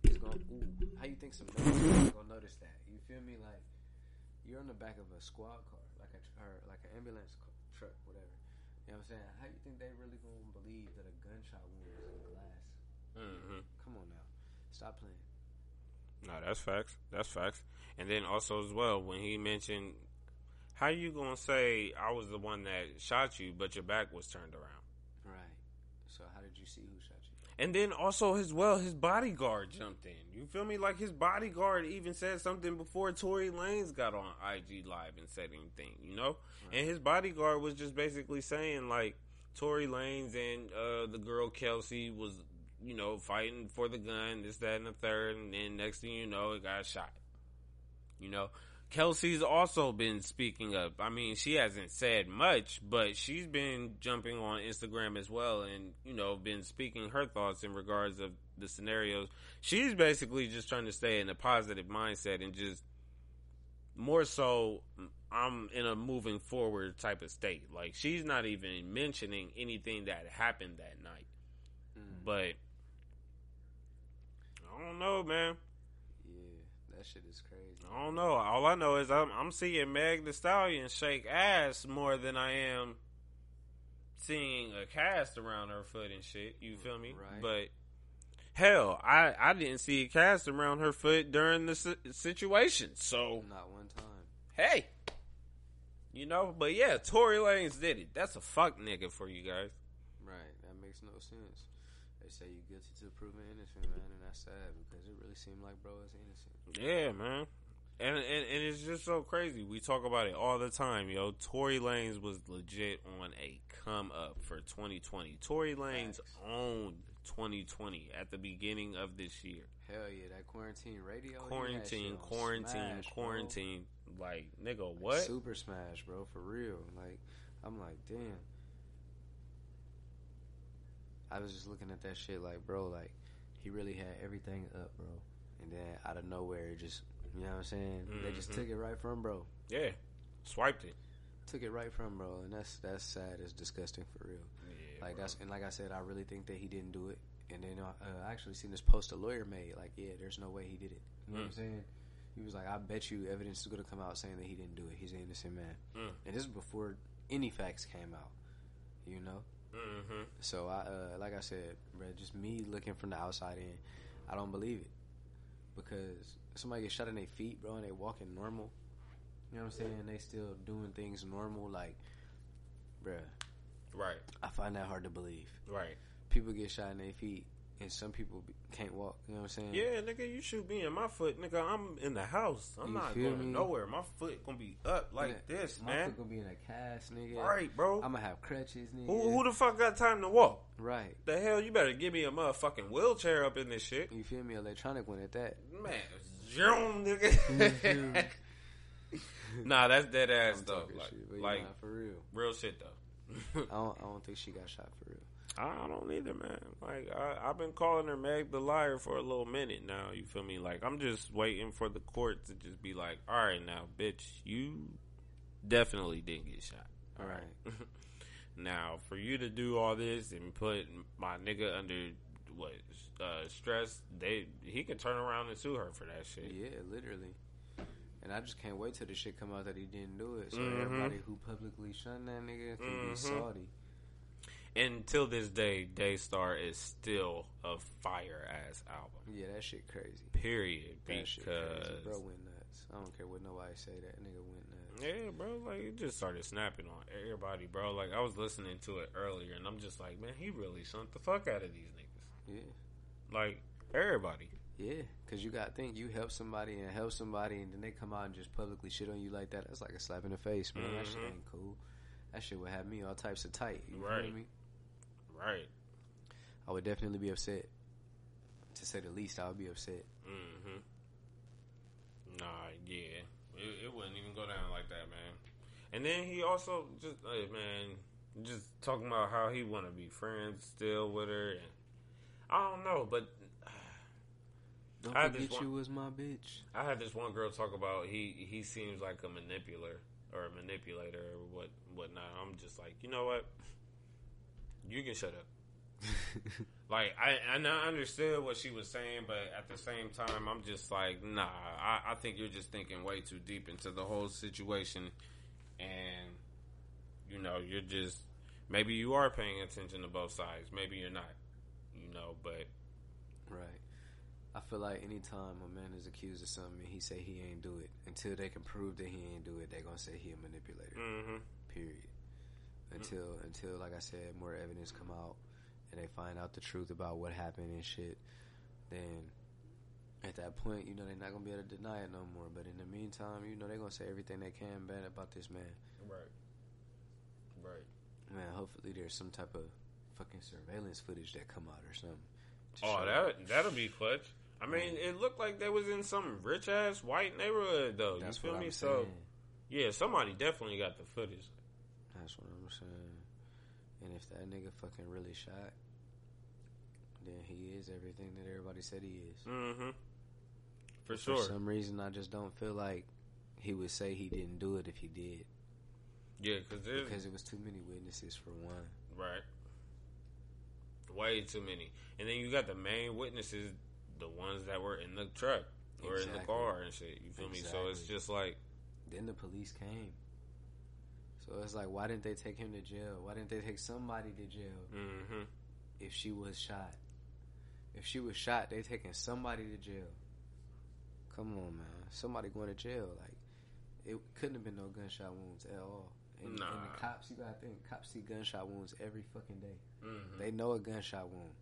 Speaker 2: is gonna? Ooh, how you think some medics gonna notice that? You feel me? Like you're on the back of a squad car, like a or like an ambulance ca- truck, whatever. You know what I'm saying? How do you think they really gonna believe that a gunshot wound is in glass?
Speaker 1: Mhm.
Speaker 2: Come on now, stop playing.
Speaker 1: No, that's facts. That's facts. And then also as well, when he mentioned, how you gonna say I was the one that shot you, but your back was turned around?
Speaker 2: Right. So how did you see who shot you?
Speaker 1: And then also as well, his bodyguard jumped in. You feel me? Like his bodyguard even said something before Tory Lanez got on IG Live and said anything, you know? And his bodyguard was just basically saying like Tory Lanez and uh, the girl Kelsey was, you know, fighting for the gun, this, that, and the third, and then next thing you know, it got shot. You know, Kelsey's also been speaking up. I mean, she hasn't said much, but she's been jumping on Instagram as well and, you know, been speaking her thoughts in regards of the scenarios. She's basically just trying to stay in a positive mindset and just more so I'm in a moving forward type of state. Like she's not even mentioning anything that happened that night.
Speaker 2: Mm.
Speaker 1: But I don't know, man.
Speaker 2: That shit is crazy.
Speaker 1: I don't know. All I know is I'm I'm seeing Meg Thee Stallion shake ass more than I am seeing a cast around her foot and shit. You feel me?
Speaker 2: Right.
Speaker 1: But hell, I I didn't see a cast around her foot during the si- situation. So
Speaker 2: Not one time.
Speaker 1: hey, you know. But yeah, Tory Lanez did it. That's a fuck nigga for you guys.
Speaker 2: Right. That makes no sense. They say you're guilty to proven innocent, man, and that's sad because it really seemed like bro is innocent.
Speaker 1: Yeah, man. And, and and it's just so crazy. We talk about it all the time, yo. Tory Lanez was legit on a come up for 2020. Tory Lanez owned 2020 at the beginning of this year.
Speaker 2: Hell yeah, that quarantine radio.
Speaker 1: Quarantine,
Speaker 2: shit on
Speaker 1: quarantine,
Speaker 2: bro.
Speaker 1: quarantine. Like, nigga,
Speaker 2: Like,
Speaker 1: what?
Speaker 2: Super smash, bro, for real. Like, I'm like, damn. I was just looking at that shit, like, bro, like, he really had everything up, bro. And then out of nowhere, it just you know what I'm saying? They just
Speaker 1: Mhm.
Speaker 2: took it right from bro.
Speaker 1: Yeah, swiped it.
Speaker 2: Took it right from bro, and that's that's sad. It's disgusting for real.
Speaker 1: Yeah,
Speaker 2: Like
Speaker 1: bro.
Speaker 2: that's and like I said, I really think that he didn't do it. And then uh, I actually seen this post a lawyer made. Like, yeah, there's no way he did it. You know what I'm
Speaker 1: Mm.
Speaker 2: saying? He was like, I bet you evidence is going to come out saying that he didn't do it. He's an innocent man.
Speaker 1: Mm.
Speaker 2: And this is before any facts came out. You know.
Speaker 1: Mm-hmm.
Speaker 2: So I, uh, like I said, bro, just me looking from the outside in, I don't believe it because somebody gets shot in their feet, bro, and they walking normal. You know what I'm saying? They still doing things normal, like, bruh.
Speaker 1: Right,
Speaker 2: I find that hard to believe.
Speaker 1: right.
Speaker 2: People get shot in their feet, and some people be- can't walk. You know what I'm saying?
Speaker 1: Yeah, nigga, you shoot me in my foot, nigga. I'm in the house. I'm
Speaker 2: You
Speaker 1: not going
Speaker 2: me?
Speaker 1: nowhere. My foot gonna be up like
Speaker 2: Yeah,
Speaker 1: this,
Speaker 2: My
Speaker 1: man.
Speaker 2: foot gonna be in a cast, nigga.
Speaker 1: Right, bro.
Speaker 2: I'm gonna have crutches, nigga.
Speaker 1: Who, who the fuck got time to walk?
Speaker 2: right.
Speaker 1: The hell, you better give me a motherfucking wheelchair up in this shit,
Speaker 2: You feel me? Electronic one at that.
Speaker 1: man. Zoom, nigga. nah, that's dead ass
Speaker 2: I'm
Speaker 1: though. Like,
Speaker 2: shit,
Speaker 1: like
Speaker 2: nah, for real.
Speaker 1: real shit though.
Speaker 2: I don't. I don't think she got shot for real.
Speaker 1: I don't either, man. Like I, I've been calling her Meg the liar for a little minute now. You feel me? Like I'm just waiting for the court to just be like, "All right, now, bitch, you definitely didn't get shot."
Speaker 2: All right.
Speaker 1: Now, for you to do all this and put my nigga under what uh, stress, they he could turn around and sue her for that shit.
Speaker 2: Yeah, literally. And I just can't wait till the shit come out that he didn't do it. So
Speaker 1: Mhm.
Speaker 2: everybody who publicly shunned that nigga can
Speaker 1: Mhm.
Speaker 2: be salty.
Speaker 1: And till this day, Daystar is still a fire ass album.
Speaker 2: Yeah, that shit crazy.
Speaker 1: Period.
Speaker 2: That shit crazy.
Speaker 1: Because
Speaker 2: Bro went nuts. I don't care what nobody say. That nigga went nuts.
Speaker 1: Yeah, bro, like it just started snapping on everybody, bro. Like I was listening to it earlier, and I'm just like, man, he really sent the fuck out of these niggas.
Speaker 2: Yeah.
Speaker 1: Like everybody.
Speaker 2: Yeah, because you got to think you help somebody and help somebody, and then they come out and just publicly shit on you like that. That's like a slap in the face, man. That shit
Speaker 1: Mhm.
Speaker 2: ain't cool. That shit would have me all types of tight. You
Speaker 1: Right.
Speaker 2: me?
Speaker 1: Right.
Speaker 2: I would definitely be upset. To say the least, I would be upset.
Speaker 1: Mm-hmm. Nah, yeah, it, it wouldn't even go down like that, man. And then he also just, uh, man, just talking about how he want to be friends still with her, and I don't know, but
Speaker 2: Don't
Speaker 1: I
Speaker 2: forget
Speaker 1: one-
Speaker 2: you was my bitch.
Speaker 1: I had this one girl talk about he he seems like a manipulator or a manipulator or what whatnot. I'm just like, you know what? You can shut up. Like I and I understood what she was saying, but at the same time, I'm just like, nah. I, I think you're just thinking way too deep into the whole situation, and you know, you're just maybe you are paying attention to both sides. Maybe you're not. You know, but
Speaker 2: Right. I feel like anytime a man is accused of something and he say he ain't do it, until they can prove that he ain't do it, they gonna say he a manipulator.
Speaker 1: hmm
Speaker 2: Period. Until until like I said, more evidence come out and they find out the truth about what happened and shit, then at that point, you know, they're not gonna be able to deny it no more. But in the meantime, you know, they're gonna say everything they can bad about this man.
Speaker 1: right, right.
Speaker 2: Man, hopefully there's some type of fucking surveillance footage that come out or something.
Speaker 1: Oh, that that'll be clutch. I mean, it looked like they was in some rich ass white neighborhood though.
Speaker 2: That's
Speaker 1: you feel me? So yeah, somebody definitely got the footage.
Speaker 2: That's what I'm saying. And if that nigga fucking really shot, then he is everything that everybody said he is.
Speaker 1: Mm-hmm. For
Speaker 2: For some reason, I just don't feel like he would say he didn't do it if he did,
Speaker 1: yeah, because there's
Speaker 2: because it was too many witnesses for one.
Speaker 1: right. Way too many, and then you got the main witnesses, the ones that were in the truck or in the car and shit. You feel me? So it's just like,
Speaker 2: Then the police came. So it's like, why didn't they take him to jail? Why didn't they take somebody to jail
Speaker 1: mm-hmm.
Speaker 2: if she was shot? If she was shot, they taking somebody to jail. Come on, man. Somebody going to jail. Like, it couldn't have been no gunshot wounds at all. And, and the cops, you gotta think, cops see gunshot wounds every fucking day.
Speaker 1: Mm-hmm.
Speaker 2: They know a gunshot wound.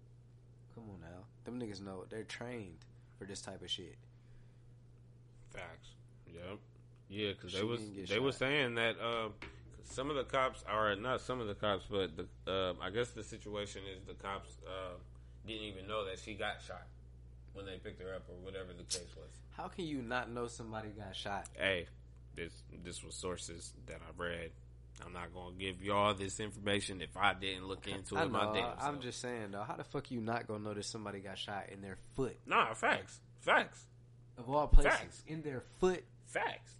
Speaker 2: Come on now. Them niggas know. They're trained for this type of shit.
Speaker 1: Facts. Yep. Yeah, because they was they were
Speaker 2: shot.
Speaker 1: saying that um, some of the cops, are not some of the cops, but the uh, I guess the situation is the cops uh, didn't even know that she got shot when they picked her up, or whatever the case was.
Speaker 2: How can you not know somebody got shot?
Speaker 1: Hey, this this was sources that I read. I'm not gonna give y'all this information if I didn't look into
Speaker 2: I
Speaker 1: it my
Speaker 2: know.
Speaker 1: damn
Speaker 2: I'm just saying though. How the fuck you not gonna notice somebody got shot in their foot
Speaker 1: nah facts, facts,
Speaker 2: of all places
Speaker 1: Facts.
Speaker 2: in their foot?
Speaker 1: facts.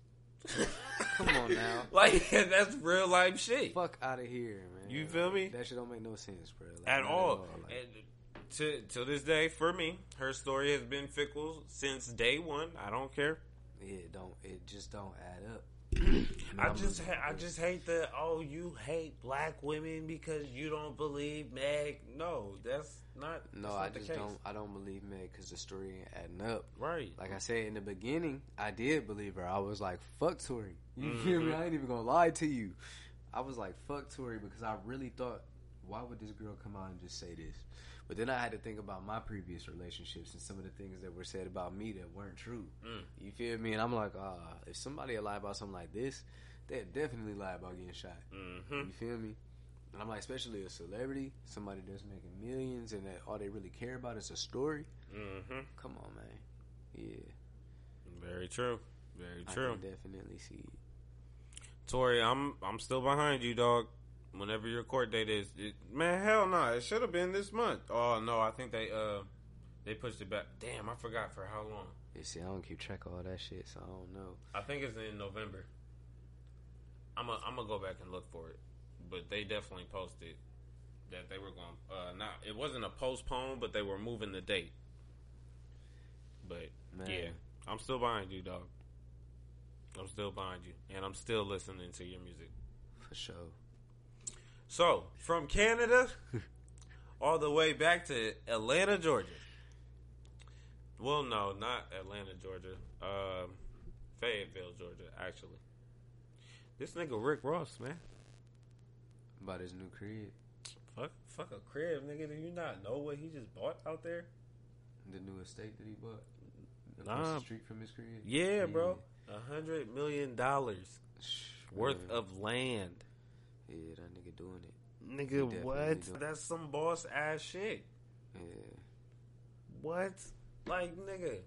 Speaker 2: Come on now.
Speaker 1: like that's real life shit
Speaker 2: Fuck out of here, man.
Speaker 1: You feel me?
Speaker 2: That shit don't make no sense, bro. Like,
Speaker 1: at
Speaker 2: not
Speaker 1: all.
Speaker 2: Like,
Speaker 1: And to to this day, for me, her story has been fickle since day one. I don't care.
Speaker 2: it don't. It just don't add up.
Speaker 1: I just ha- I just hate the oh you hate black women because you don't believe Meg. No, that's not.
Speaker 2: No,
Speaker 1: that's
Speaker 2: I
Speaker 1: not the
Speaker 2: just
Speaker 1: case.
Speaker 2: don't. I don't believe Meg because the story ain't adding up.
Speaker 1: Right.
Speaker 2: Like I said in the beginning, I did believe her. I was like, "Fuck Tory." You mm-hmm. hear me? I ain't even gonna lie to you. I was like, "Fuck Tory," because I really thought, why would this girl come out and just say this? But then I had to think about my previous relationships and some of the things that were said about me that weren't true.
Speaker 1: Mm.
Speaker 2: You feel me? And I'm like, ah, if somebody lie about something like this, they'd definitely lie about getting shot.
Speaker 1: Mm-hmm.
Speaker 2: You feel me? And I'm like, especially a celebrity, somebody that's making millions, and that all they really care about is a story.
Speaker 1: Mm-hmm.
Speaker 2: Come on, man. Yeah,
Speaker 1: Very true. Very
Speaker 2: I
Speaker 1: true.
Speaker 2: can definitely see it.
Speaker 1: Tory, I'm I'm still behind you, dog. Whenever your court date is, it, man, hell no, it should have been this month. Oh no, I think they uh they pushed it back. Damn, I forgot for how long.
Speaker 2: You see, I don't keep track of all that shit, so I don't know.
Speaker 1: I think it's in November. I'm a, I'm gonna go back and look for it, but they definitely posted that they were going. Uh, not it wasn't a postpone, but they were moving the date. But
Speaker 2: Man.
Speaker 1: yeah, I'm still behind you, dog. I'm still behind you, and I'm still listening to your music.
Speaker 2: For sure.
Speaker 1: So from Canada all the way back to Atlanta, Georgia. Well, no, not Atlanta, Georgia. Um, Fayetteville, Georgia, actually. This nigga Rick Ross, man.
Speaker 2: About his new crib,
Speaker 1: Fuck, fuck a crib, nigga. Do you not know what he just bought out there?
Speaker 2: the new estate that he bought
Speaker 1: Nah.
Speaker 2: the street from his crib.
Speaker 1: Yeah, bro. A hundred million dollars worth of land.
Speaker 2: Yeah, that nigga doing it.
Speaker 1: Nigga, what? That's some boss ass shit.
Speaker 2: Yeah.
Speaker 1: What? Like, nigga.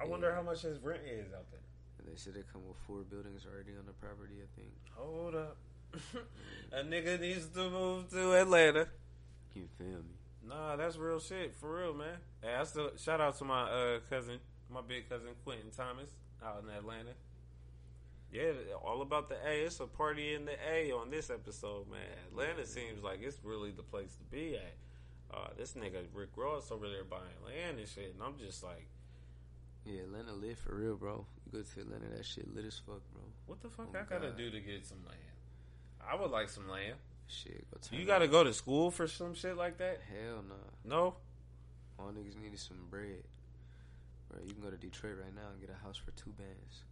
Speaker 1: I wonder how much his rent is out there.
Speaker 2: And they said they come with four buildings already on the property. I think.
Speaker 1: Hold up. a nigga needs to move to Atlanta.
Speaker 2: You feel me?
Speaker 1: Nah, that's real shit. For real, man. Hey, I still shout out to my uh, cousin, my big cousin Quentin Thomas out in Atlanta. Yeah, all about the A. It's a party in the A on this episode, man. Atlanta seems like it's really the place to be at. Uh, this nigga Rick Ross over there buying land and shit, and I'm just like,
Speaker 2: Yeah, Atlanta lit for real, bro. You go to Atlanta, that shit lit as fuck, bro.
Speaker 1: what the fuck
Speaker 2: Oh,
Speaker 1: I gotta
Speaker 2: God.
Speaker 1: do to get some land? I would like some land.
Speaker 2: Shit, go
Speaker 1: You gotta go to school for some shit like that?
Speaker 2: Hell nah.
Speaker 1: No.
Speaker 2: All niggas needed some bread. Bro, you can go to Detroit right now and get a house for two bands.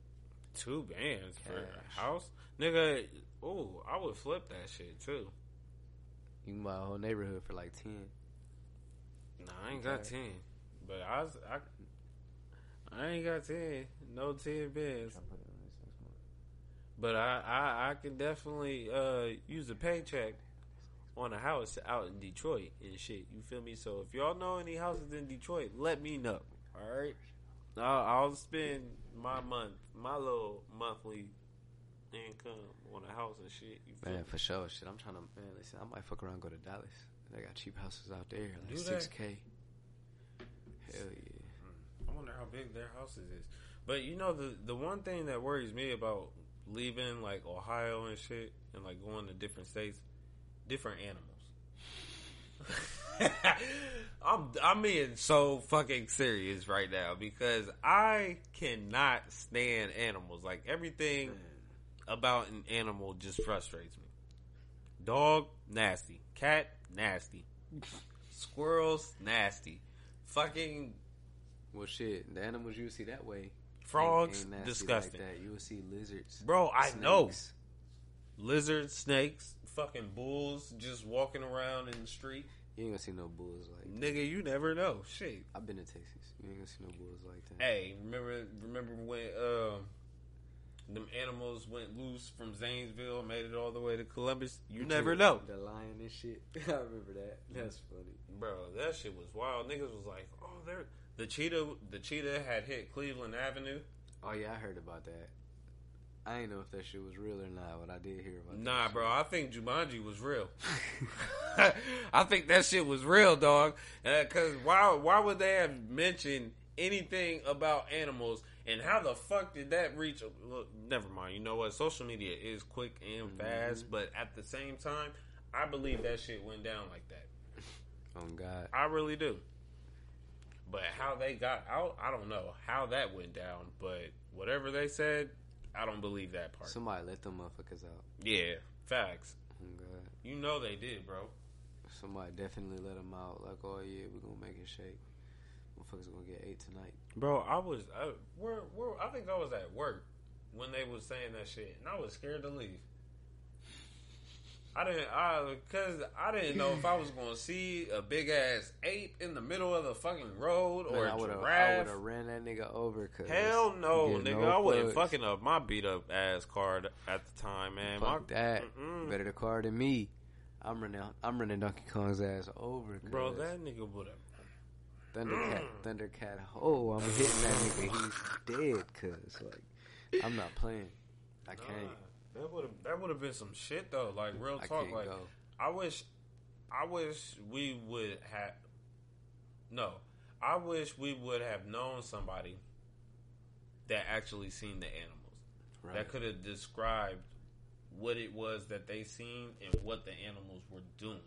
Speaker 1: Two bands for a house, nigga. Oh, I would flip that shit too.
Speaker 2: You a whole neighborhood for like ten.
Speaker 1: Nah, I ain't got ten, but I, was- I, I ain't got ten. No ten bands,
Speaker 2: Try to put it on this next month.
Speaker 1: but I, I, I can definitely uh, use a paycheck on a house out in Detroit and shit. You feel me? So if y'all know any houses in Detroit, let me know. All right, I'll, I'll spend my month, my little monthly income on a house and shit. You feel
Speaker 2: Man, for sure. Shit, I'm trying to. Man, listen, I might fuck around and go to Dallas. They got cheap houses out there, like six k. Hell yeah. Hmm.
Speaker 1: I wonder how big their houses is. But you know the the one thing that worries me about leaving like Ohio and shit and like going to different states, different animals. I'm I'm being so fucking serious right now because I cannot stand animals. Like everything about an animal just frustrates me. Dog, nasty. Cat, nasty. Squirrels, nasty. Fucking
Speaker 2: Well, shit, the animals you would see that way.
Speaker 1: frogs,
Speaker 2: ain't- ain't
Speaker 1: disgusting.
Speaker 2: Like that. You would see lizards.
Speaker 1: Bro, I know. Lizards, snakes, fucking bulls just walking around in the street.
Speaker 2: You ain't gonna see no bulls like.
Speaker 1: Nigga, you never know. Shit.
Speaker 2: I've been to Texas. You ain't gonna see no bulls like that.
Speaker 1: Hey, remember remember when um them animals went loose from Zanesville made it all the way to Columbus? You never know.
Speaker 2: The lion and shit. I remember that. That's funny.
Speaker 1: Bro, that shit was wild. Niggas was like, oh, they're the cheetah. The cheetah had hit Cleveland Avenue.
Speaker 2: Oh yeah, I heard about that. I ain't know if that shit was real or not, but I did hear about.
Speaker 1: It.
Speaker 2: Nah,
Speaker 1: bro. I think Jumanji was real. I think that shit was real, dog. Uh, because why? Why would they have mentioned anything about animals? And how the fuck did that reach? Look, never mind. You know what? Social media is quick and mm-hmm. fast, but at the same time, I believe that shit went down like that.
Speaker 2: Oh God.
Speaker 1: I really do. But how they got out, I don't know how that went down. But whatever they said, I don't believe that part.
Speaker 2: Somebody let them motherfuckers out.
Speaker 1: yeah, facts.
Speaker 2: Oh God.
Speaker 1: You know they did, bro.
Speaker 2: Somebody definitely let them out. Like, oh yeah, we're gonna make it shake. Motherfuckers gonna get eight tonight.
Speaker 1: Bro, I was, I, where, where, I think I was at work when they was saying that shit, and I was scared to leave. I didn't, I, cause I didn't know if I was gonna see a big ass ape in the middle of the fucking road or
Speaker 2: Man, I have, I would have ran that nigga over. Cause
Speaker 1: Hell no, nigga!
Speaker 2: get
Speaker 1: I wasn't fucking up my beat up ass car at the time, man.
Speaker 2: Fuck
Speaker 1: my,
Speaker 2: that.
Speaker 1: Mm-mm.
Speaker 2: Better the car than me. I'm running. I'm running Donkey Kong's ass over.
Speaker 1: bro, that nigga would have.
Speaker 2: Thundercat, mm. Thundercat. Oh, I'm hitting that nigga. He's dead. Cause like, I'm not playing. I can't.
Speaker 1: That would have that would have been some shit though. Like real
Speaker 2: I
Speaker 1: talk. Like
Speaker 2: go.
Speaker 1: I wish, I wish we would have. No, I wish we would have known somebody that actually seen the animals
Speaker 2: Right.
Speaker 1: that could have described what it was that they seen and what the animals were doing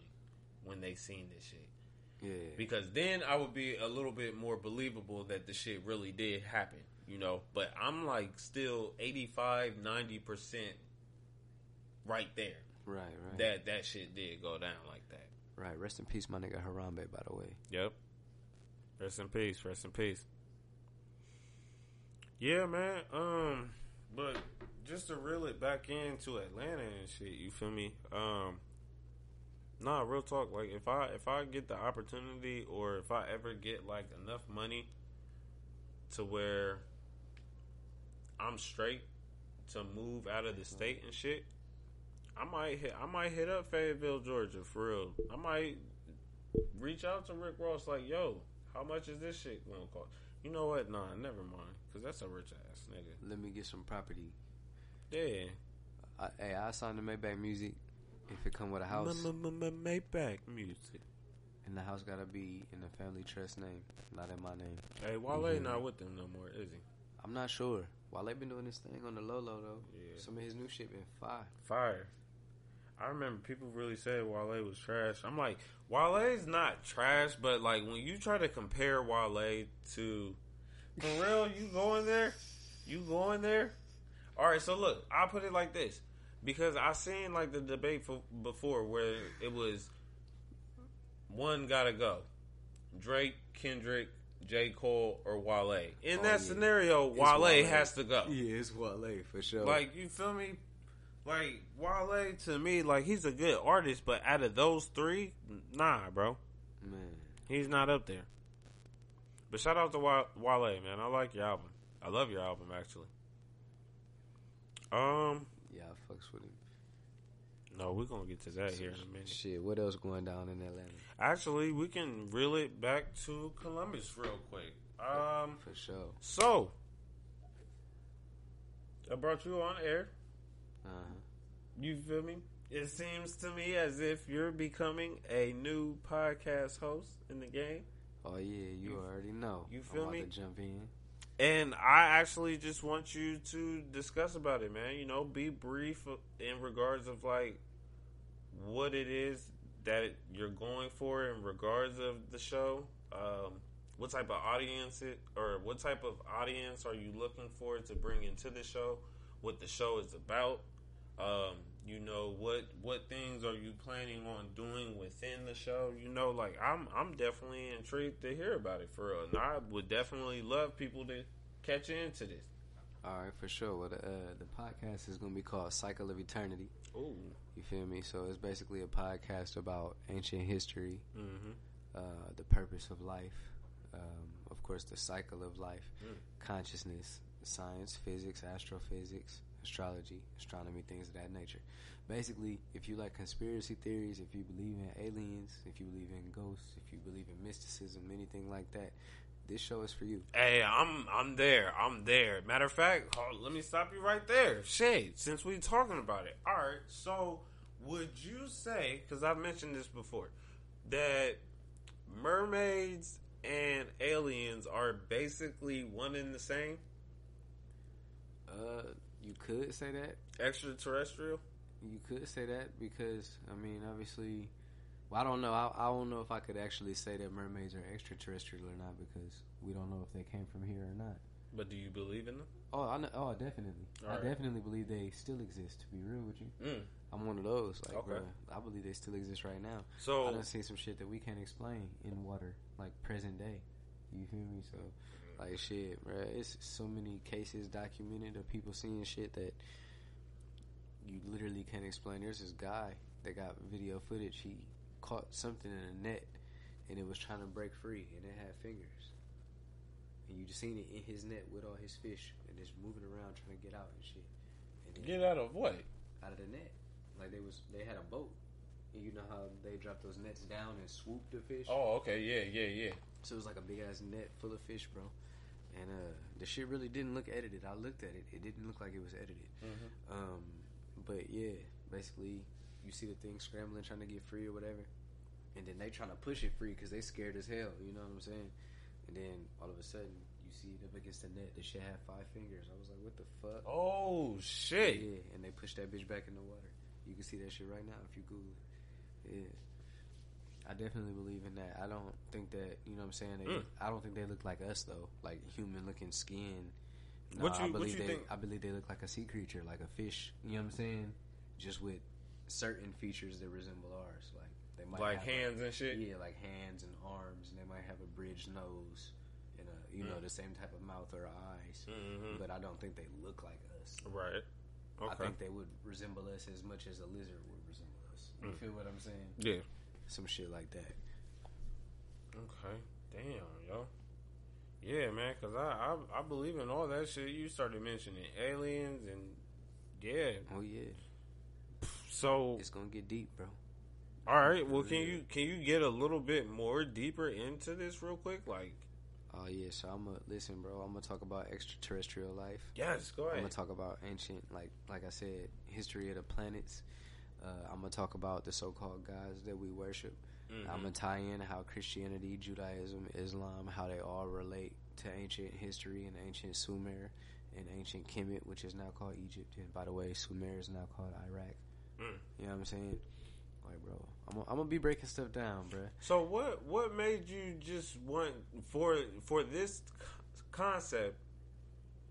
Speaker 1: when they seen this shit.
Speaker 2: yeah.
Speaker 1: Because then I would be a little bit more believable that the shit really did happen, you know. But I'm like still 85, 90% right there.
Speaker 2: Right. Right.
Speaker 1: That that shit did go down like that.
Speaker 2: right. Rest in peace, my nigga Harambe. By the way.
Speaker 1: Yep. Rest in peace. Rest in peace. Yeah, man. Um, but just to reel it back into Atlanta and shit, you feel me? Um, nah, real talk. Like if I if I get the opportunity or if I ever get like enough money to where I'm straight to move out of the state and shit, I might hit I might hit up Fayetteville, Georgia for real. I might reach out to Rick Ross like, yo, how much is this shit gonna cost? You know what? Nah, never mind, cause that's a rich ass nigga.
Speaker 2: Let me get some property.
Speaker 1: Yeah,
Speaker 2: I, hey, I signed the Maybach music. If it come with a house,
Speaker 1: Maybach music.
Speaker 2: and the house gotta be in the family trust name, not in my name.
Speaker 1: Hey, Wale
Speaker 2: Mhm.
Speaker 1: not with them no more, is he?
Speaker 2: I'm not sure. Wale been doing this thing on the low low though.
Speaker 1: Yeah.
Speaker 2: Some of his new shit been fire.
Speaker 1: Fire. I remember people really said Wale was trash. I'm like, Wale's not trash, but like when you try to compare Wale to, for real, you going there? You going there? All right, so look, I'll put it like this because I seen like the debate for, before where it was one gotta go, Drake, Kendrick, J Cole, or Wale. In
Speaker 2: Oh,
Speaker 1: that
Speaker 2: yeah.
Speaker 1: scenario, Wale,
Speaker 2: Wale.
Speaker 1: has to go.
Speaker 2: Yeah, it's Wale for sure.
Speaker 1: Like you feel me? Like Wale to me, like he's a good artist, but out of those three, nah, bro,
Speaker 2: man,
Speaker 1: he's not up there. But shout out to Wale, man. I like your album. I love your album actually. Um,
Speaker 2: yeah, I fucks with him.
Speaker 1: no, we're gonna get to that here in a minute.
Speaker 2: Shit, what else going down in Atlanta?
Speaker 1: Actually, we can reel it back to Columbus real quick. Um,
Speaker 2: For sure.
Speaker 1: so I brought you on air.
Speaker 2: Uh huh.
Speaker 1: You feel me? It seems to me as if you're becoming a new podcast host in the game.
Speaker 2: Oh yeah, you,
Speaker 1: You-
Speaker 2: already know.
Speaker 1: you
Speaker 2: I'm
Speaker 1: feel
Speaker 2: about
Speaker 1: me?
Speaker 2: To jump in.
Speaker 1: And I actually just want you to discuss about it, man. You know, be brief in regards of like what it is that you're going for in regards of the show. Um, what type of audience it or what type of audience are you looking for to bring into the show? What the show is about? Um, you know what what things are you planning on doing within the show? You know, like I'm I'm definitely intrigued to hear about it for real, and I would definitely love people to catch into this.
Speaker 2: All right, for sure. Well, the uh, the podcast is gonna be called Cycle of Eternity.
Speaker 1: Ooh,
Speaker 2: You feel me? So it's basically a podcast about ancient history,
Speaker 1: mm-hmm.
Speaker 2: uh, the purpose of life, um, of course, the cycle of life,
Speaker 1: Mm.
Speaker 2: consciousness, science, physics, astrophysics, astrology, astronomy, things of that nature. Basically, if you like conspiracy theories, if you believe in aliens, if you believe in ghosts, if you believe in mysticism, anything like that, this show is for you.
Speaker 1: Hey, I'm I'm there. I'm there. Matter of fact, let me stop you right there. Shade, since we talking about it. All right. So, would you say cuz I've mentioned this before that mermaids and aliens are basically one and the same?
Speaker 2: Uh, you could say that.
Speaker 1: Extraterrestrial?
Speaker 2: You could say that because I mean, obviously, well, I don't know. I, I don't know if I could actually say that mermaids are extraterrestrial or not because we don't know if they came from here or not.
Speaker 1: But do you believe in them?
Speaker 2: Oh, I know, oh, definitely. I
Speaker 1: Alright.
Speaker 2: definitely believe they still exist. To be real with you,
Speaker 1: Mm.
Speaker 2: I'm one of those. Like,
Speaker 1: Okay.
Speaker 2: bro, I believe they still exist right now. So I
Speaker 1: So,
Speaker 2: done seen some shit that we can't explain in water, like present day. You feel me? So, like shit, bro. It's so many cases documented of people seeing shit that you literally can't explain. There's this guy that got video footage. He caught something in a net, and it was trying to break free, and it had fingers. And you just seen it in his net with all his fish, and it's moving around trying to get out and shit. And
Speaker 1: get out of what?
Speaker 2: out of the net. Like they was, they had a boat. And you know how they drop those nets down and swoop the fish.
Speaker 1: Oh, okay. Yeah, yeah, yeah.
Speaker 2: So it was like a big ass net full of fish, bro. And uh, the shit really didn't look edited. I looked at it; it didn't look like it was edited.
Speaker 1: Mhm.
Speaker 2: Um, but yeah, basically, you see the thing scrambling, trying to get free or whatever, and then they trying to push it free because they scared as hell. You know what I'm saying? And then all of a sudden, you see it up against the net. The shit had five fingers. I was like, what the fuck?
Speaker 1: Oh, shit.
Speaker 2: Yeah, and they pushed that bitch back in the water. You can see that shit right now if you Google it. Yeah. I definitely believe in that. I don't think that you know what I'm saying. They,
Speaker 1: Mm.
Speaker 2: I don't think they look like us though, like human looking skin. No,
Speaker 1: What you-
Speaker 2: I
Speaker 1: what
Speaker 2: believe
Speaker 1: you
Speaker 2: they.
Speaker 1: think-
Speaker 2: I believe they look like a sea creature, like a fish. You know what I'm saying? Just with certain features that resemble ours, like they might
Speaker 1: Like
Speaker 2: have
Speaker 1: hands and shit?
Speaker 2: yeah, like hands and arms, and they might have a bridged nose and a you know
Speaker 1: Mm.
Speaker 2: the same type of mouth or eyes.
Speaker 1: hmm
Speaker 2: But I don't think they look like us.
Speaker 1: Right. Okay.
Speaker 2: I think they would resemble us as much as a lizard would resemble us. You
Speaker 1: Mm.
Speaker 2: feel what I'm saying?
Speaker 1: yeah.
Speaker 2: Some shit like that.
Speaker 1: Okay. Damn, yo. Yeah, man, because I, I I believe in all that shit. You started mentioning aliens and yeah.
Speaker 2: Oh yeah,
Speaker 1: So
Speaker 2: it's gonna get deep, bro.
Speaker 1: all right, well, can you can you get a little bit more deeper into this real quick? Like,
Speaker 2: Oh yeah, so I'm gonna listen, bro. I'm gonna talk about extraterrestrial life.
Speaker 1: yes, go ahead.
Speaker 2: I'm gonna talk about ancient, like like I said, history of the planets. Uh, I'm gonna talk about the so-called gods that we worship.
Speaker 1: Mhm.
Speaker 2: I'm gonna tie in how Christianity, Judaism, Islam, how they all relate to ancient history and ancient Sumer and ancient Kemet, which is now called Egypt. And by the way, Sumer is now called Iraq.
Speaker 1: Mm.
Speaker 2: You know what I'm saying? Like, bro, I'm gonna, I'm gonna be breaking stuff down, bro.
Speaker 1: So what what made you just want for for this concept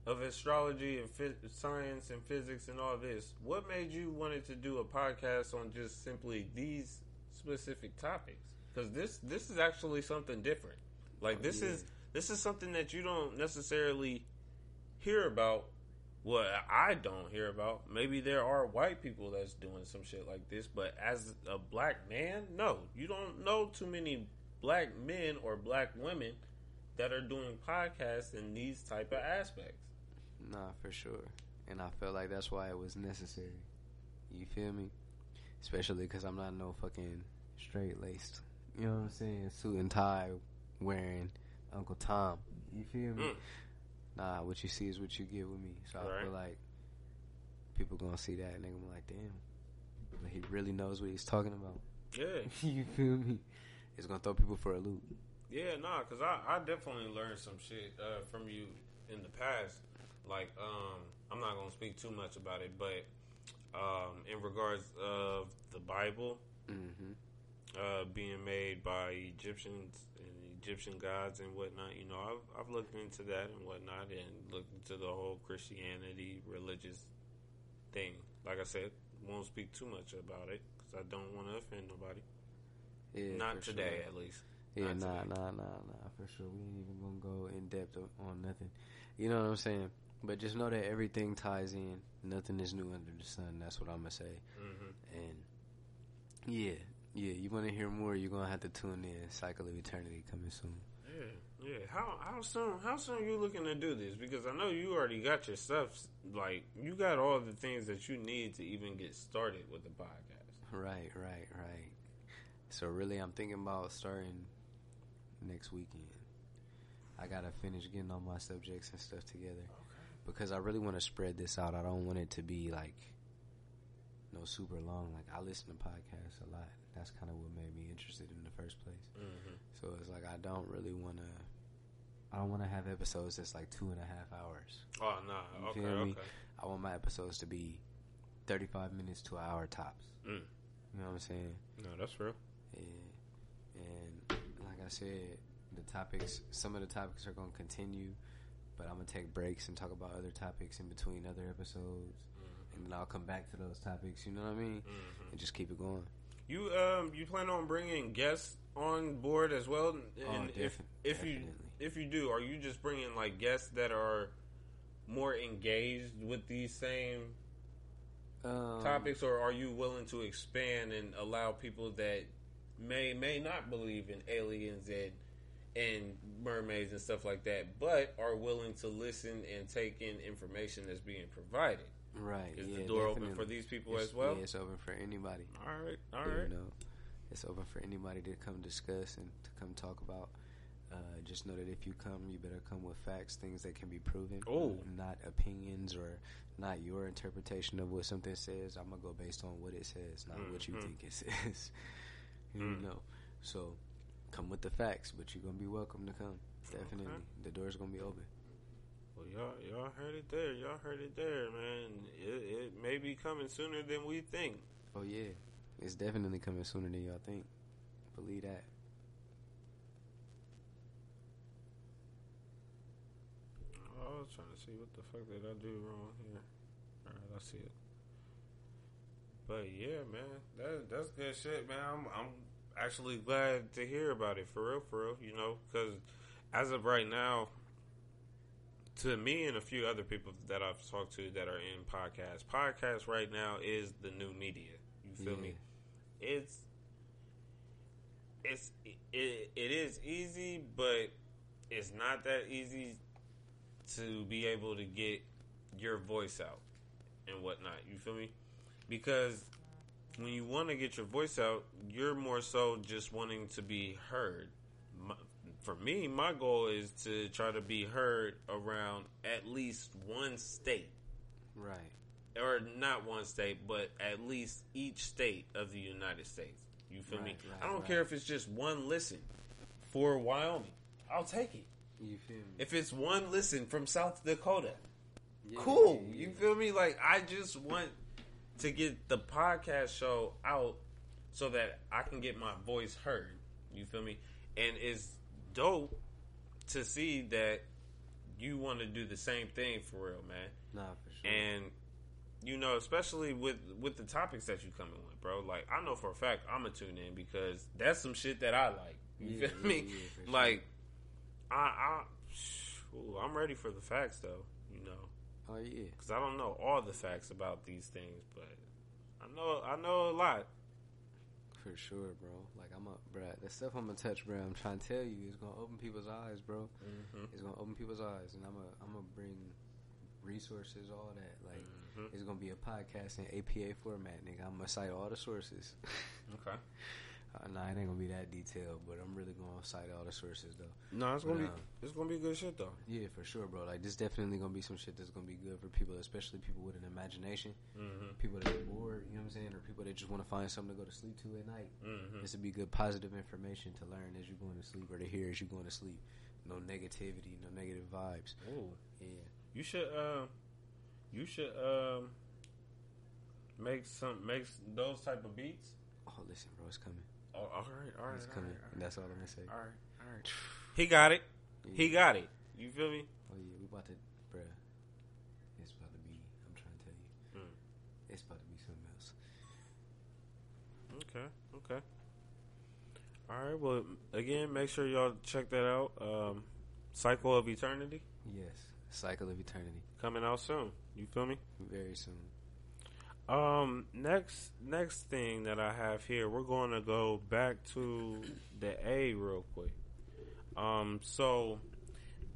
Speaker 1: of astrology and science and physics and all this? What made you wanted to do a podcast on just simply these specific topics? Because this this is actually something different. Like this
Speaker 2: Yeah.
Speaker 1: is this is something that you don't necessarily hear about. Well, I don't hear about. Maybe there are white people that's doing some shit like this, but as a black man, no, you don't know too many black men or black women that are doing podcasts in these type of aspects.
Speaker 2: Nah, for sure. And I felt like that's why it was necessary. You feel me? Especially because I'm not no fucking straight laced. You know what I'm saying? Suit and tie wearing Uncle Tom. You feel me?
Speaker 1: Mm.
Speaker 2: Nah, what you see is what you get with me. So I feel like people gonna see that and they gonna be like, damn. But he really knows what he's talking about.
Speaker 1: Yeah,
Speaker 2: you feel me? It's gonna throw people for a loop.
Speaker 1: yeah, nah, because I, I definitely learned some shit uh, from you in the past. Like, um, I'm not gonna speak too much about it, but um, in regards of the Bible
Speaker 2: Mm-hmm.
Speaker 1: uh, being made by Egyptians and Egyptian gods and whatnot, you know, I've, I've looked into that and whatnot, and looked into the whole Christianity religious thing. Like I said, won't speak too much about it because I don't want to offend nobody.
Speaker 2: Yeah,
Speaker 1: Not today,
Speaker 2: sure.
Speaker 1: at least.
Speaker 2: Yeah,
Speaker 1: Not
Speaker 2: nah,
Speaker 1: today.
Speaker 2: nah, nah, nah, for sure. We ain't even gonna go in depth on nothing. You know what I'm saying? But just know that everything ties in. Nothing is new under the sun. That's what I'm gonna say.
Speaker 1: hmm
Speaker 2: And yeah, yeah. You want to hear more? You're gonna have to tune in. Cycle of Eternity coming soon.
Speaker 1: Yeah, yeah. How how soon how soon are you looking to do this? Because I know you already got your stuff. Like you got all the things that you need to even get started with the podcast.
Speaker 2: Right, right, right. So really, I'm thinking about starting next weekend. I gotta finish getting all my subjects and stuff together because I really want to spread this out. I don't want it to be like no super long. Like I listen to podcasts a lot. That's kind of what made me interested in the first place.
Speaker 1: Mm-hmm.
Speaker 2: So it's like I don't really want to. I don't want to have episodes that's like two and a half hours.
Speaker 1: Oh no,
Speaker 2: You
Speaker 1: okay,
Speaker 2: feel me?
Speaker 1: okay.
Speaker 2: I want my episodes to be thirty-five minutes to an hour tops.
Speaker 1: Mm.
Speaker 2: You know what I'm saying?
Speaker 1: No, that's real.
Speaker 2: Yeah. And like I said, the topics, some of the topics are going to continue, but I'm going to take breaks and talk about other topics in between other episodes. And then I'll come back to those topics, you know what I mean?
Speaker 1: Mhm.
Speaker 2: And just keep it going.
Speaker 1: You um you plan on bringing guests on board as well? And
Speaker 2: Oh,
Speaker 1: if if you
Speaker 2: definitely.
Speaker 1: if you do, are you just bringing like guests that are more engaged with these same
Speaker 2: Um,
Speaker 1: topics, or are you willing to expand and allow people that may may not believe in aliens and and mermaids and stuff like that, but are willing to listen and take in information that's being provided?
Speaker 2: Right.
Speaker 1: Is
Speaker 2: yeah,
Speaker 1: the door open for these people
Speaker 2: It's-
Speaker 1: as well?
Speaker 2: Yeah, it's open for anybody.
Speaker 1: All right. All right.
Speaker 2: you know, it's open for anybody to come discuss and to come talk about. Uh, just know that if you come, you better come with facts, things that can be proven.
Speaker 1: Oh.
Speaker 2: not opinions or not your interpretation of what something says. I'm gonna go based on what it says, not what you
Speaker 1: Mhm.
Speaker 2: think it says. you
Speaker 1: Mm.
Speaker 2: know, so come with the facts, but you're gonna be welcome to come. Definitely,
Speaker 1: Okay.
Speaker 2: the door's gonna be open.
Speaker 1: Well, y'all, y'all heard it there. Y'all heard it there, man. It, it may be coming sooner than we think.
Speaker 2: Oh yeah, it's definitely coming sooner than y'all think. Believe that.
Speaker 1: I was trying to see what the fuck did I do wrong here. All right, I see it. But yeah, man, that that's good shit, man. I'm I'm actually glad to hear about it for real, for real. You know, because as of right now, to me and a few other people that I've talked to that are in podcasts, podcast right now is the new media. You feel me? It's it's it, it is easy, but it's not that easy to be able to get your voice out and whatnot. You feel me? Because when you want to get your voice out, you're more so just wanting to be heard. My, for me, my goal is to try to be heard around at least one state,
Speaker 2: Right.
Speaker 1: or not one state, but at least each state of the United States. You feel me?
Speaker 2: Right, right,
Speaker 1: I don't
Speaker 2: right.
Speaker 1: care if it's just one listen for Wyoming. I'll take it.
Speaker 2: You feel me?
Speaker 1: If it's one listen from South Dakota,
Speaker 2: Yeah,
Speaker 1: cool.
Speaker 2: yeah,
Speaker 1: You feel me? Like I just want to get the podcast show out so that I can get my voice heard. You feel me? And it's dope to see that you want to do the same thing for real, man.
Speaker 2: Nah, for sure.
Speaker 1: And you know, especially with with the topics that you coming with, bro. Like I know for a fact I'm gonna tune in because that's some shit that I like. You
Speaker 2: Yeah,
Speaker 1: feel
Speaker 2: yeah,
Speaker 1: me?
Speaker 2: yeah, sure.
Speaker 1: like I, I, ooh, I'm ready for the facts though. You know,
Speaker 2: oh yeah.
Speaker 1: because I don't know all the facts about these things, but I know I know a lot.
Speaker 2: For sure, bro. Like I'm a, bro. The stuff I'm gonna touch, bro. I'm trying to tell you, it's gonna open people's eyes, bro.
Speaker 1: Mm-hmm.
Speaker 2: It's gonna open people's eyes, and I'm gonna, I'm gonna bring resources, all that. Like
Speaker 1: Mhm.
Speaker 2: it's gonna be a podcast in APA format, nigga. I'm gonna cite all the sources.
Speaker 1: Okay.
Speaker 2: uh, nah, it ain't gonna be that detailed, but I'm really gonna cite all the sources though.
Speaker 1: No, it's gonna
Speaker 2: But,
Speaker 1: be
Speaker 2: um,
Speaker 1: it's gonna be good shit though.
Speaker 2: Yeah, for sure, bro. Like this definitely gonna be some shit that's gonna be good for people, especially people with an imagination,
Speaker 1: Mm-hmm.
Speaker 2: people that are bored. You know what I'm saying, or people that just want to find something to go to sleep to at night.
Speaker 1: Mm-hmm.
Speaker 2: This would be good positive information to learn as you're going to sleep or to hear as you're going to sleep. No negativity, no negative vibes.
Speaker 1: Ooh.
Speaker 2: Yeah.
Speaker 1: You should um, you should um, make some make those type of beats.
Speaker 2: Oh, listen, bro, it's coming.
Speaker 1: Oh, all right, all right,
Speaker 2: It's
Speaker 1: all
Speaker 2: coming.
Speaker 1: right,
Speaker 2: And that's all I'm gonna say.
Speaker 1: all right, all right. He got it. He got it. You feel me?
Speaker 2: Oh yeah, we about to, bruh. It's about to be. I'm trying to tell you.
Speaker 1: Mm.
Speaker 2: It's about to be something else.
Speaker 1: Okay, okay. All right. Well, again, make sure y'all check that out. Um, Cycle of Eternity
Speaker 2: Yes. Cycle of Eternity.
Speaker 1: coming out soon. You feel me?
Speaker 2: Very soon.
Speaker 1: Um, next next thing that I have here, we're going to go back to the A real quick. Um, so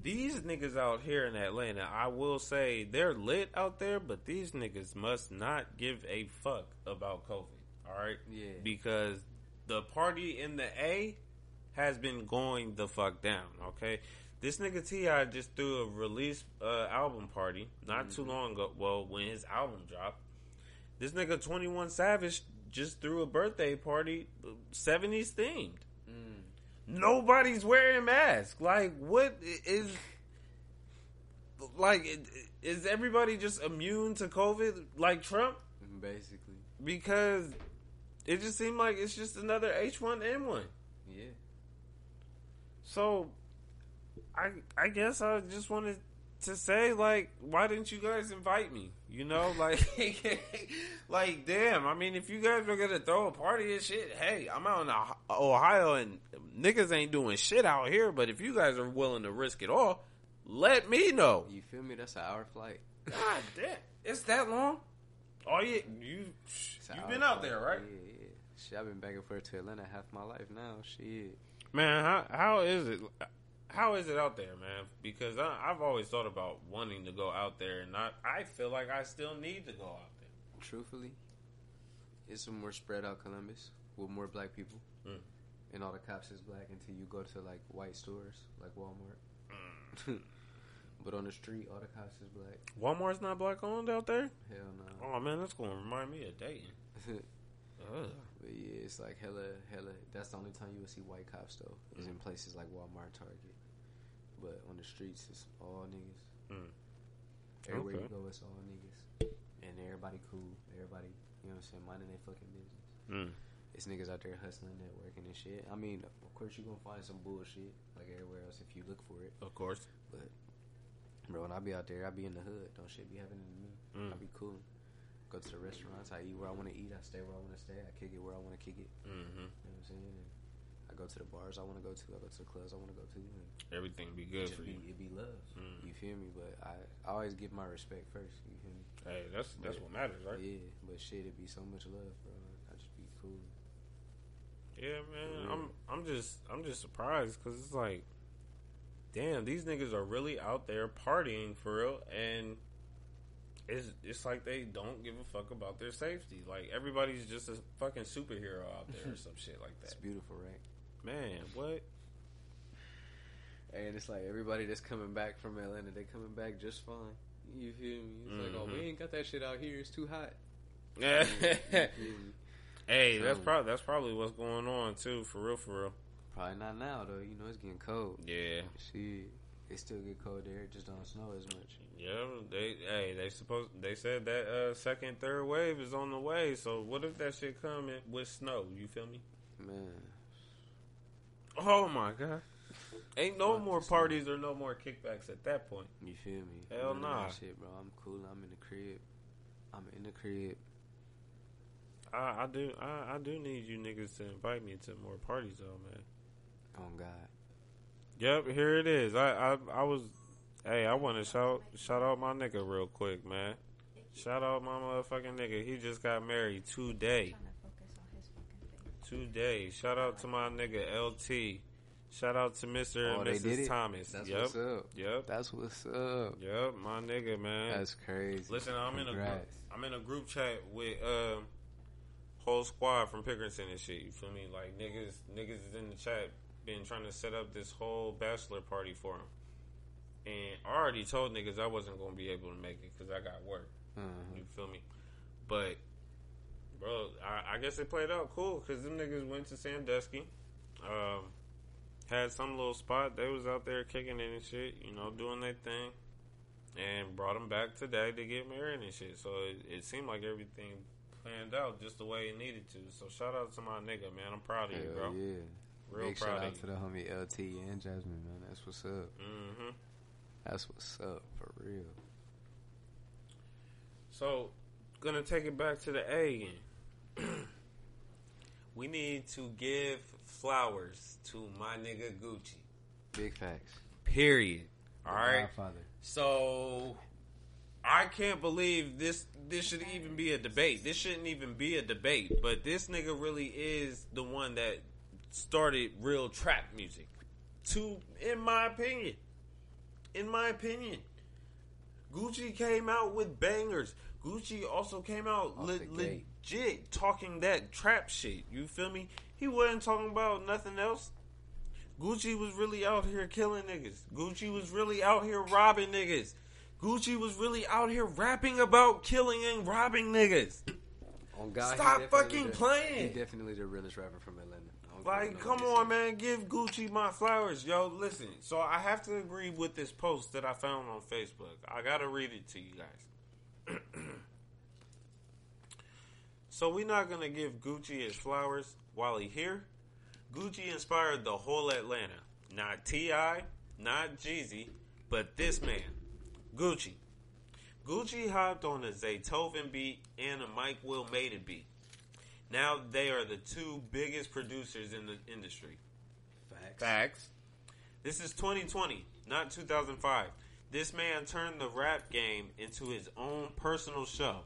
Speaker 1: these niggas out here in Atlanta, I will say they're lit out there, but these niggas must not give a fuck about COVID. All right,
Speaker 2: Yeah.
Speaker 1: because the party in the A has been going the fuck down. Okay, This nigga TI just threw a release uh, album party not too
Speaker 2: Mhm.
Speaker 1: long ago. Well, when his album dropped, this nigga Twenty One Savage just threw a birthday party, seventies themed.
Speaker 2: Mm.
Speaker 1: Nobody's wearing masks. Like, what is? Like, is everybody just immune to COVID like Trump?
Speaker 2: Basically,
Speaker 1: Because it just seemed like it's just another H one N one.
Speaker 2: yeah.
Speaker 1: So, I I guess I just wanted to say like, why didn't you guys invite me? You know, like, like damn. I mean, if you guys were gonna throw a party and shit, hey, I'm out in Oh- Ohio and niggas ain't doing shit out here. But if you guys are willing to risk it all, let me know.
Speaker 2: You feel me? That's an hour flight.
Speaker 1: God damn, it's that long. Oh yeah, you you've been out
Speaker 2: flight.
Speaker 1: there, right?
Speaker 2: Yeah, yeah. Shit, I've been back and forth to Atlanta half my life now. Shit.
Speaker 1: Man, how how is it? How is it out there, man? Because I, I've always thought about wanting to go out there, and I I feel like I still need to go out there.
Speaker 2: Truthfully, it's a more spread out Columbus with more black people,
Speaker 1: Mm.
Speaker 2: and all the cops is black until you go to like white stores like Walmart. but on the street, all the cops is black.
Speaker 1: Walmart's not black owned out there.
Speaker 2: Hell no.
Speaker 1: Oh man, that's gonna remind me of Dayton.
Speaker 2: But yeah, it's like hella, hella. That's the only time you will see white cops though. Is in places like Walmart, Target. But on the streets, it's all niggas.
Speaker 1: Mm.
Speaker 2: Everywhere
Speaker 1: Okay.
Speaker 2: you go, it's all niggas, and everybody cool. Everybody, you know what I'm saying, minding their fucking business.
Speaker 1: Mm.
Speaker 2: It's niggas out there hustling, networking and shit. I mean, of course you're gonna find some bullshit like everywhere else if you look for it.
Speaker 1: Of course.
Speaker 2: But bro, when I be out there, I be in the hood. Don't shit be happening to me.
Speaker 1: Mm.
Speaker 2: I be cool. Go to the restaurants. I eat where I want to eat. I stay where I want to stay. I kick it where I want to kick it.
Speaker 1: Mm-hmm.
Speaker 2: You know what I'm saying? And I go to the bars I want to go to. I go to the clubs I want to go to. And
Speaker 1: Everything be good for
Speaker 2: be,
Speaker 1: you.
Speaker 2: It be love.
Speaker 1: Mm.
Speaker 2: You feel me? But I, I always give my respect first. You feel me?
Speaker 1: Hey, that's that's what matters, right?
Speaker 2: Yeah. But shit, it be so much love, bro. I just be cool.
Speaker 1: Yeah, man. I'm I'm just I'm just surprised because it's like, damn, these niggas are really out there partying for real, and it's it's like they don't give a fuck about their safety. Like everybody's just a fucking superhero out there or some shit like that.
Speaker 2: It's beautiful, right?
Speaker 1: Man, what?
Speaker 2: And it's like everybody that's coming back from Atlanta, they coming back just fine. You feel me? It's like, oh, we ain't got that shit out here. It's too hot.
Speaker 1: Yeah.
Speaker 2: You feel me?
Speaker 1: hey, that's
Speaker 2: Um,
Speaker 1: probably that's probably what's going on too, for real, for real.
Speaker 2: Probably not now though. You know, it's getting cold.
Speaker 1: Yeah.
Speaker 2: See, it still get cold there. It just don't snow as much.
Speaker 1: Yeah, they hey they supposed they said that uh, second third wave is on the way. So what if that shit come in with snow? You feel me?
Speaker 2: Man,
Speaker 1: Oh my god! Ain't no
Speaker 2: Fuck
Speaker 1: more
Speaker 2: the snow.
Speaker 1: parties or no more kickbacks at that point.
Speaker 2: you feel me?
Speaker 1: Hell
Speaker 2: None of
Speaker 1: nah.
Speaker 2: Shit, bro. I'm cool. I'm in the crib. I'm in the crib.
Speaker 1: I, I do I, I do need you niggas to invite me to more parties though, man.
Speaker 2: Oh God.
Speaker 1: Yep, here it is. I I, I was hey I want to shout shout out my nigga real quick, man. Shout out my motherfucking nigga. He just got married today.
Speaker 3: Trying to focus on his fucking face.
Speaker 1: Today. Shout out to my nigga LT. Shout out to Mr.
Speaker 2: Oh,
Speaker 1: and Mrs. Thomas.
Speaker 2: That's
Speaker 1: yep.
Speaker 2: what's up.
Speaker 1: Yep.
Speaker 2: That's what's up.
Speaker 1: Yep, my nigga, man.
Speaker 2: That's crazy.
Speaker 1: Listen, I'm in a group, I'm in a group chat with um whole squad from Pickerington and shit. You feel me? Like niggas, niggas is in the chat, been trying to set up this whole bachelor party for him. And I already told niggas I wasn't gonna be able to make it because I got work.
Speaker 2: Uh-huh.
Speaker 1: You feel me? But bro, I, I guess it played out cool because them niggas went to Sandusky, um, had some little spot. They was out there kicking it and shit, you know, doing their thing, and brought them back today to get married and shit. So it, it seemed like everything planned out just the way it needed to. So shout out to my nigga, man. I'm proud of you,
Speaker 2: Hell
Speaker 1: bro.
Speaker 2: yeah.
Speaker 1: Real
Speaker 2: Big
Speaker 1: proud
Speaker 2: shout
Speaker 1: of
Speaker 2: out
Speaker 1: you.
Speaker 2: to the homie LT and Jasmine, man. That's what's up.
Speaker 1: hmm
Speaker 2: That's what's up for real.
Speaker 1: So, gonna take it back to the A again. we need to give flowers to my nigga Gucci.
Speaker 2: Big facts.
Speaker 1: Period. All
Speaker 2: The
Speaker 1: right.
Speaker 2: Godfather.
Speaker 1: So, I can't believe this. This should even be a debate. This shouldn't even be a debate. But this nigga really is the one that started real trap music. To, in my opinion, in my opinion, Gucci came out with bangers. Gucci also came out
Speaker 2: Off
Speaker 1: le-
Speaker 2: the gate.
Speaker 1: Legit talking that trap shit. You feel me? He wasn't talking about nothing else. Gucci was really out here killing niggas. Gucci was really out here robbing niggas. Gucci was really out here rapping about killing and robbing niggas.
Speaker 2: On God,
Speaker 1: Stop fucking
Speaker 2: the-
Speaker 1: playing.
Speaker 2: He definitely the realest rapper from Atlanta.
Speaker 1: Like, come on, man. Give Gucci my flowers. Yo, listen. So I have to agree with this post that I found on Facebook. I got to read it to you guys. so we're not going to give Gucci his flowers while he here. Gucci inspired the whole Atlanta. Not T.I., not Jeezy, but this man, Gucci. Gucci hopped on a Zaytoven beat and a Mike Will made it beat. Now they are the two biggest producers in the industry.
Speaker 2: Facts.
Speaker 1: Facts. This is 2020, not 2005. This man turned the rap game into his own personal show.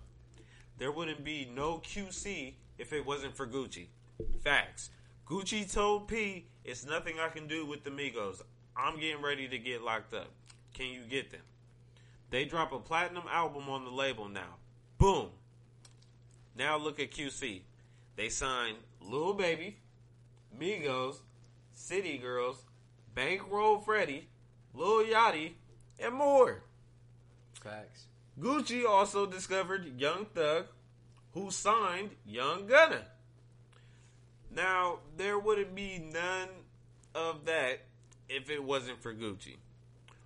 Speaker 1: There wouldn't be no QC if it wasn't for Gucci. Facts. Gucci told P, it's nothing I can do with the Migos. I'm getting ready to get locked up. Can you get them? They drop a platinum album on the label now. Boom. Now look at QC. They signed Lil Baby, Migos, City Girls, Bankroll Freddie, Lil Yachty, and more.
Speaker 2: Facts.
Speaker 1: Gucci also discovered Young Thug, who signed Young Gunna. Now, there wouldn't be none of that if it wasn't for Gucci.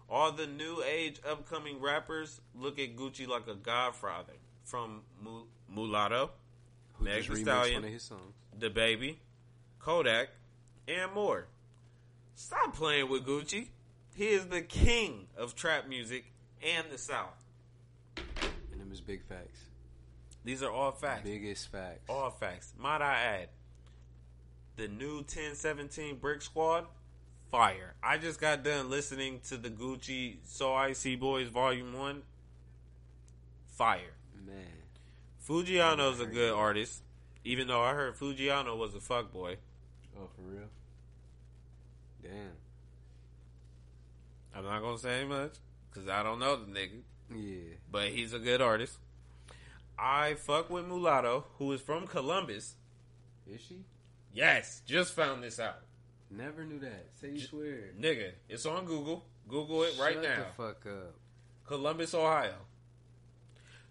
Speaker 1: All the new age upcoming rappers look at Gucci like a godfather. From Mu- Mulatto,
Speaker 2: Who
Speaker 1: Meg
Speaker 2: just
Speaker 1: Stallion.
Speaker 2: one of his songs.
Speaker 1: DaBaby, Kodak, and more. Stop playing with Gucci. He is the king of trap music and the South.
Speaker 2: And them is big facts.
Speaker 1: These are all facts.
Speaker 2: Biggest facts.
Speaker 1: All facts. Might I add, the new 1017 Brick Squad, fire. I just got done listening to the Gucci So Icy Boys Volume 1. Fire.
Speaker 2: Man.
Speaker 1: Foogiano's a good artist, even though I heard Fujiano was a fuckboy.
Speaker 2: Oh, for real? Damn.
Speaker 1: I'm not gonna say much because I don't know the nigga,
Speaker 2: Yeah.
Speaker 1: but he's a good artist. I fuck with Mulatto, who is from Columbus.
Speaker 2: Is she?
Speaker 1: Yes, just found this out,
Speaker 2: Never knew that. Say you swear.
Speaker 1: nigga. It's on Google. Google it right
Speaker 2: Shut
Speaker 1: now.
Speaker 2: the fuck up.
Speaker 1: Columbus, Ohio.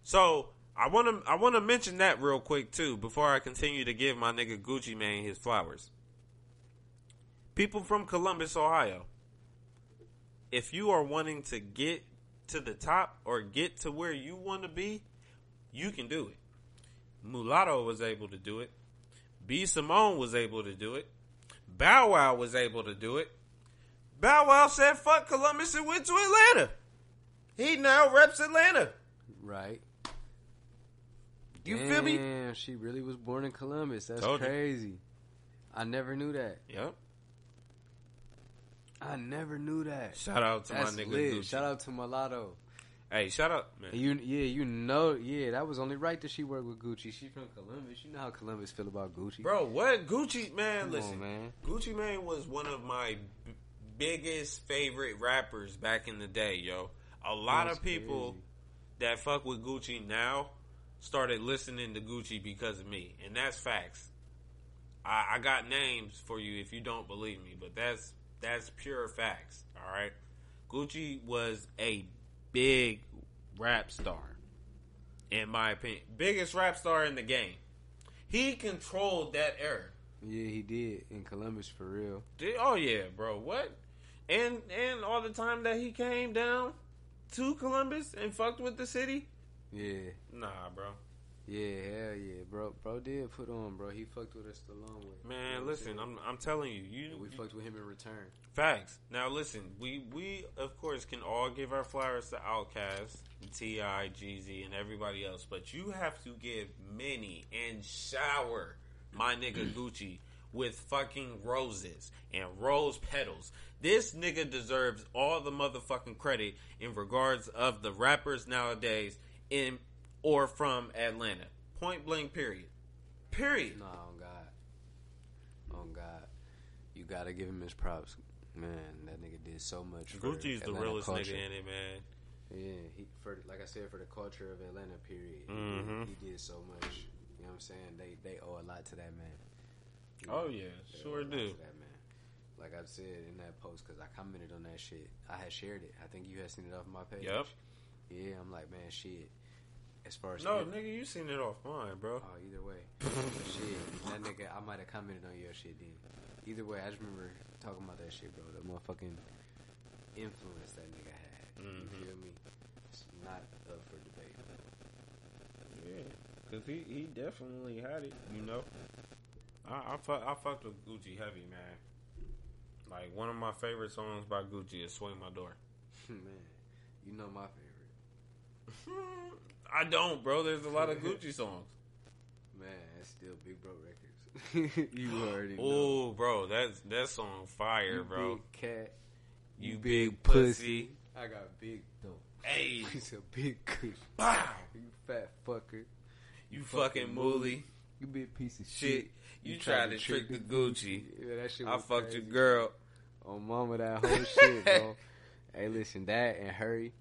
Speaker 1: So I want to I want to mention that real quick too before I continue to give my nigga Gucci Mane his flowers. People from Columbus, Ohio. If you are wanting to get to the top or get to where you want to be, you can do it. Mulatto was able to do it. B Simone was able to do it. Bow Wow was able to do it. Bow Wow said fuck Columbus and went to Atlanta. He now reps Atlanta.
Speaker 2: Right.
Speaker 1: You feel me?
Speaker 2: Damn, she really was born in Columbus. That's
Speaker 1: Told you.
Speaker 2: crazy. I never knew that.
Speaker 1: Yep.
Speaker 2: I never knew that.
Speaker 1: Shout out to
Speaker 2: That's
Speaker 1: my nigga
Speaker 2: lit.
Speaker 1: Gucci.
Speaker 2: Shout out to Mulatto.
Speaker 1: Hey, shout out, man.
Speaker 2: You, yeah, you know, yeah, that was only right that she worked with Gucci. She from Columbus. You know how Columbus feel about Gucci.
Speaker 1: Bro, what Gucci man?
Speaker 2: Come
Speaker 1: listen,
Speaker 2: on, man.
Speaker 1: Gucci Mane was one of my b- biggest favorite rappers back in the day, yo. A lot
Speaker 2: That's
Speaker 1: of people
Speaker 2: crazy.
Speaker 1: that fuck with Gucci now started listening to Gucci because of me, and that's facts. I, I got names for you if you don't believe me, but that's that's pure facts. All right, Gucci was a big rap star, in my opinion, biggest rap star in the game. He controlled that era.
Speaker 2: Yeah, he did in Columbus for real.
Speaker 1: Did- Oh yeah, bro. What? And and all the time that he came down to Columbus and fucked with the city.
Speaker 2: Yeah,
Speaker 1: Nah, bro.
Speaker 2: Yeah, hell yeah, bro. Bro did put on, bro. He fucked with us the long way. You know
Speaker 1: Man, listen. I'm I'm telling you, you
Speaker 2: And we fucked with him in return.
Speaker 1: facts. Now listen, we we of course can all give our flowers to Outkast, TI, Jeezy, and everybody else, but you have to give many and shower my nigga Gucci with fucking roses and rose petals. This nigga deserves all the motherfucking credit in regards of the rappers nowadays in or from Atlanta. Point blank. Period. Period.
Speaker 2: Nah, on God, on God, you gotta give him his props. Man, that nigga did so much. For
Speaker 1: Gucci's the realest
Speaker 2: culture.
Speaker 1: nigga in it, man.
Speaker 2: Yeah, he for like I said for the culture of Atlanta. Period. He,
Speaker 1: Mhm.
Speaker 2: did, he did so much. You know what I'm saying? They they owe a lot to that man. You
Speaker 1: Oh yeah, sure do.
Speaker 2: that man. like I said in that post, because I commented on that shit. I had shared it. I think you had seen it off my page.
Speaker 1: Yep.
Speaker 2: Yeah, I'm like, man, shit. As far as
Speaker 1: No, nigga, you seen it off mine, bro.
Speaker 2: Oh, either way, shit. That nigga, I might have commented on your shit then. Either way, I just remember talking about that shit, bro. The motherfucking influence that nigga had.
Speaker 1: Mhm.
Speaker 2: You feel me? It's not up for debate.
Speaker 1: Yeah, cause he he definitely had it. You know, I I, fuck, I fucked with Gucci heavy, man. Like one of my favorite songs by Gucci is "Swing My Door."
Speaker 2: man, you know my favorite.
Speaker 1: I don't, bro. There's a lot of Gucci songs.
Speaker 2: Man, it's still Big Bro Records. you already know.
Speaker 1: Oh, bro, that's that song fire,
Speaker 2: You
Speaker 1: bro.
Speaker 2: Big cat.
Speaker 1: You big pussy.
Speaker 2: I got big though.
Speaker 1: Hey,
Speaker 2: He's a big kush.
Speaker 1: wow.
Speaker 2: You fat fucker.
Speaker 1: You fucking mooly
Speaker 2: You big piece of
Speaker 1: shit.
Speaker 2: shit.
Speaker 1: You tried to trick the Gucci.
Speaker 2: Yeah, that shit
Speaker 1: I fucked your girl.
Speaker 2: On mama, that whole shit, bro. Hey, listen, that and Hurry.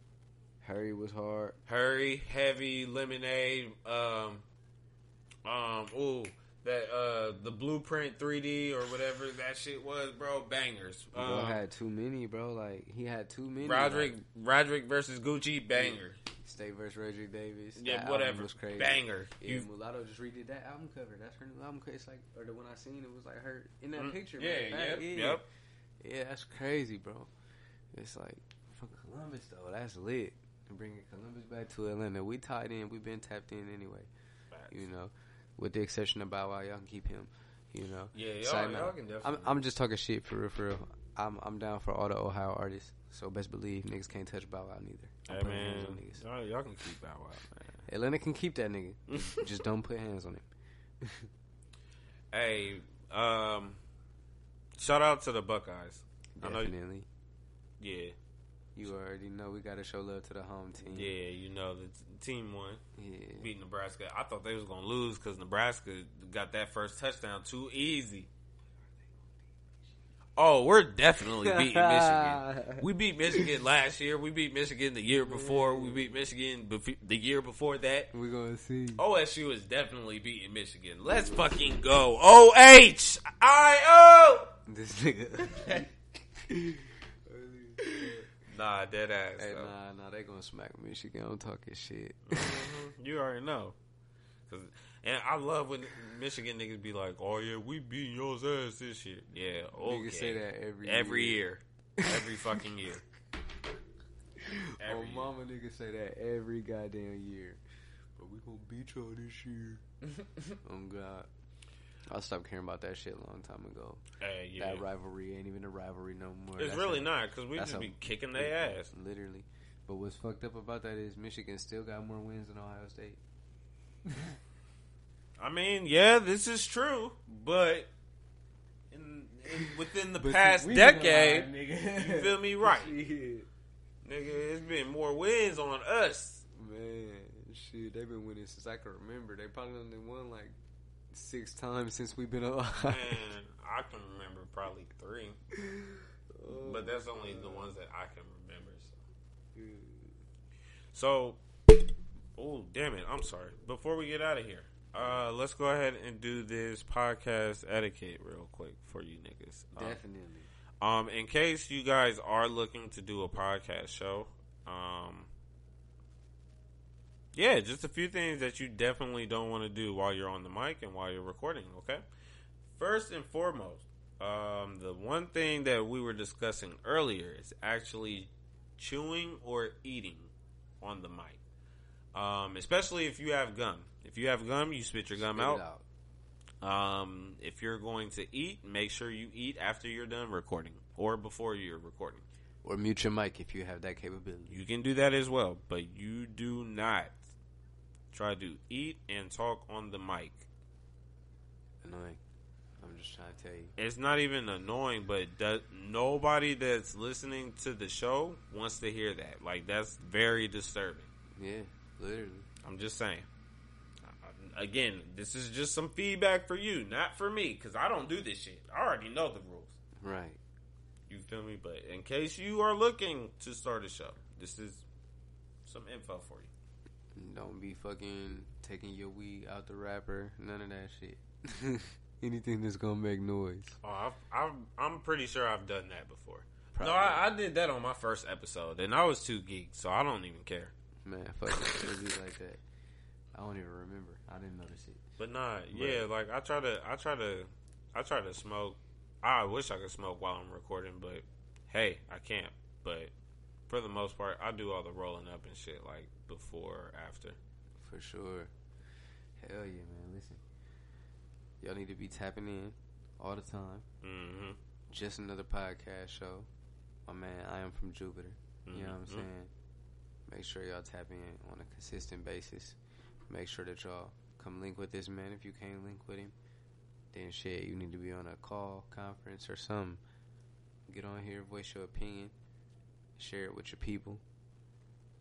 Speaker 2: Hurry was hard.
Speaker 1: Hurry, heavy, lemonade. Um, um, ooh, that uh, the blueprint 3D or whatever that shit was, bro. Bangers.
Speaker 2: Bro
Speaker 1: Um,
Speaker 2: had too many, bro. Like he had too many.
Speaker 1: Roderick,
Speaker 2: Like,
Speaker 1: Roderick versus Gucci, banger.
Speaker 2: State versus Radric Davis.
Speaker 1: Yeah,
Speaker 2: that
Speaker 1: whatever.
Speaker 2: was crazy.
Speaker 1: Banger.
Speaker 2: Yeah,
Speaker 1: You,
Speaker 2: Mulatto just redid that album cover. That's her new album cover. It's like, or the one I seen, it was like her in that
Speaker 1: Mm,
Speaker 2: picture.
Speaker 1: yeah,
Speaker 2: fact.
Speaker 1: yep,
Speaker 2: yeah,
Speaker 1: yep.
Speaker 2: Yeah, that's crazy, bro. It's like from Columbus though. That's lit. And bringing Columbus back to Atlanta, we tied in. We've been tapped in anyway. You know, with the exception of Bow Wow, y'all can keep him. You know,
Speaker 1: Yeah, y'all,
Speaker 2: Side
Speaker 1: y'all
Speaker 2: note.
Speaker 1: can definitely.
Speaker 2: I'm I'm just talking shit for real, for real. I'm I'm down for all the Ohio artists. So best believe niggas can't touch Bow Wow neither. I'm
Speaker 1: hey man,
Speaker 2: hands on niggas.
Speaker 1: y'all, y'all can keep Bow Wow, man.
Speaker 2: Atlanta can keep that nigga. just don't put hands on him.
Speaker 1: Hey, um, shout out to the Buckeyes. I know-
Speaker 2: Definitely.
Speaker 1: Yeah,
Speaker 2: You already know we gotta show love to the home team.
Speaker 1: yeah, you know the t- team won.
Speaker 2: Yeah.
Speaker 1: beat Nebraska. I thought they was gonna lose because Nebraska got that first touchdown too easy. Oh, we're definitely beating Michigan. We beat Michigan last year. We beat Michigan the year before. We beat Michigan bef- the year before that.
Speaker 2: We're gonna see.
Speaker 1: OSU is definitely beating Michigan. Let's fucking go. O H I O.
Speaker 2: This nigga.
Speaker 1: Nah, dead ass.
Speaker 2: Hey,
Speaker 1: though.
Speaker 2: nah, nah, they gonna smack Michigan. I'm talking shit.
Speaker 1: Mhm. You already know. 'Cause- and I love when Michigan niggas be like, "Oh yeah, we beat y'all's ass this year." Yeah, okay.
Speaker 2: Niggas say that every
Speaker 1: every
Speaker 2: year.
Speaker 1: year, every fucking year.
Speaker 2: Oh,
Speaker 1: Every year.
Speaker 2: mama niggas say that every goddamn year. But we gonna beat y'all this year. oh God. I stopped caring about that shit a long time ago.
Speaker 1: Hey, yeah.
Speaker 2: That rivalry ain't even a rivalry no more.
Speaker 1: it's
Speaker 2: That's
Speaker 1: really
Speaker 2: a-
Speaker 1: not because we just
Speaker 2: a-
Speaker 1: be kicking their ass.
Speaker 2: Literally. But what's fucked up about that is Michigan still got more wins than Ohio State.
Speaker 1: I mean, yeah, this is true, but in, in within the past decade,
Speaker 2: nigga.
Speaker 1: you feel me? Right, nigga, it's been more wins on us.
Speaker 2: Man, shit, they've been winning since I can remember. They probably only won like six times since we've been alive.
Speaker 1: Man, I can remember probably three,
Speaker 2: Oh,
Speaker 1: but that's only the ones that I can remember. So. So, oh damn it! I'm sorry. Before we get out of here, uh, let's go ahead and do this podcast etiquette real quick for you niggas. Um,
Speaker 2: Definitely.
Speaker 1: Um, in case you guys are looking to do a podcast show, um, yeah, just a few things that you definitely don't want to do while you're on the mic and while you're recording. Okay, first and foremost, um, the one thing that we were discussing earlier is actually chewing or eating on the mic. Um, especially if you have gum. If you have gum, you spit your gum
Speaker 2: Spit it
Speaker 1: out. Um, if you're going to eat, make sure you eat after you're done recording or before you're recording.
Speaker 2: Or mute your mic if you have that capability.
Speaker 1: You can do that as well, but you do not try to eat and talk on the mic.
Speaker 2: Annoying. I'm just trying to tell you.
Speaker 1: It's not even annoying, but that nobody that's listening to the show wants to hear that. Like that's very disturbing.
Speaker 2: Yeah, literally.
Speaker 1: I'm just saying. Uh, Again, this is just some feedback for you, not for me, because I don't do this shit. I already know the rules.
Speaker 2: Right.
Speaker 1: You feel me? But in case you are looking to start a show, this is some info for you.
Speaker 2: Don't be fucking taking your weed out the wrapper. None of that shit. Anything that's gonna make noise.
Speaker 1: Oh, I've, I've, I'm pretty sure I've done that before.
Speaker 2: Probably.
Speaker 1: No, I, I did that on my first episode, and I was too geeked, so I don't even care.
Speaker 2: Man, fuck it. It'd be like that. I don't even remember. I didn't notice it.
Speaker 1: But nah, yeah, like I try to, I try to, I try to smoke. I wish I could smoke while I'm recording, but hey, I can't. But for the most part, I do all the rolling up and shit like before, or after.
Speaker 2: For sure. Hell yeah, man. Listen. Y'all need to be tapping in all the time.
Speaker 1: Mm-hmm.
Speaker 2: Just another podcast show. My man, I am from Jupiter. You know what I'm
Speaker 1: Mhm.
Speaker 2: saying? Make sure y'all tap in on a consistent basis. Make sure that y'all come link with this man if you can't link with him. Then shit, you need to be on a call, conference, or something. Get on here, voice your opinion, share it with your people,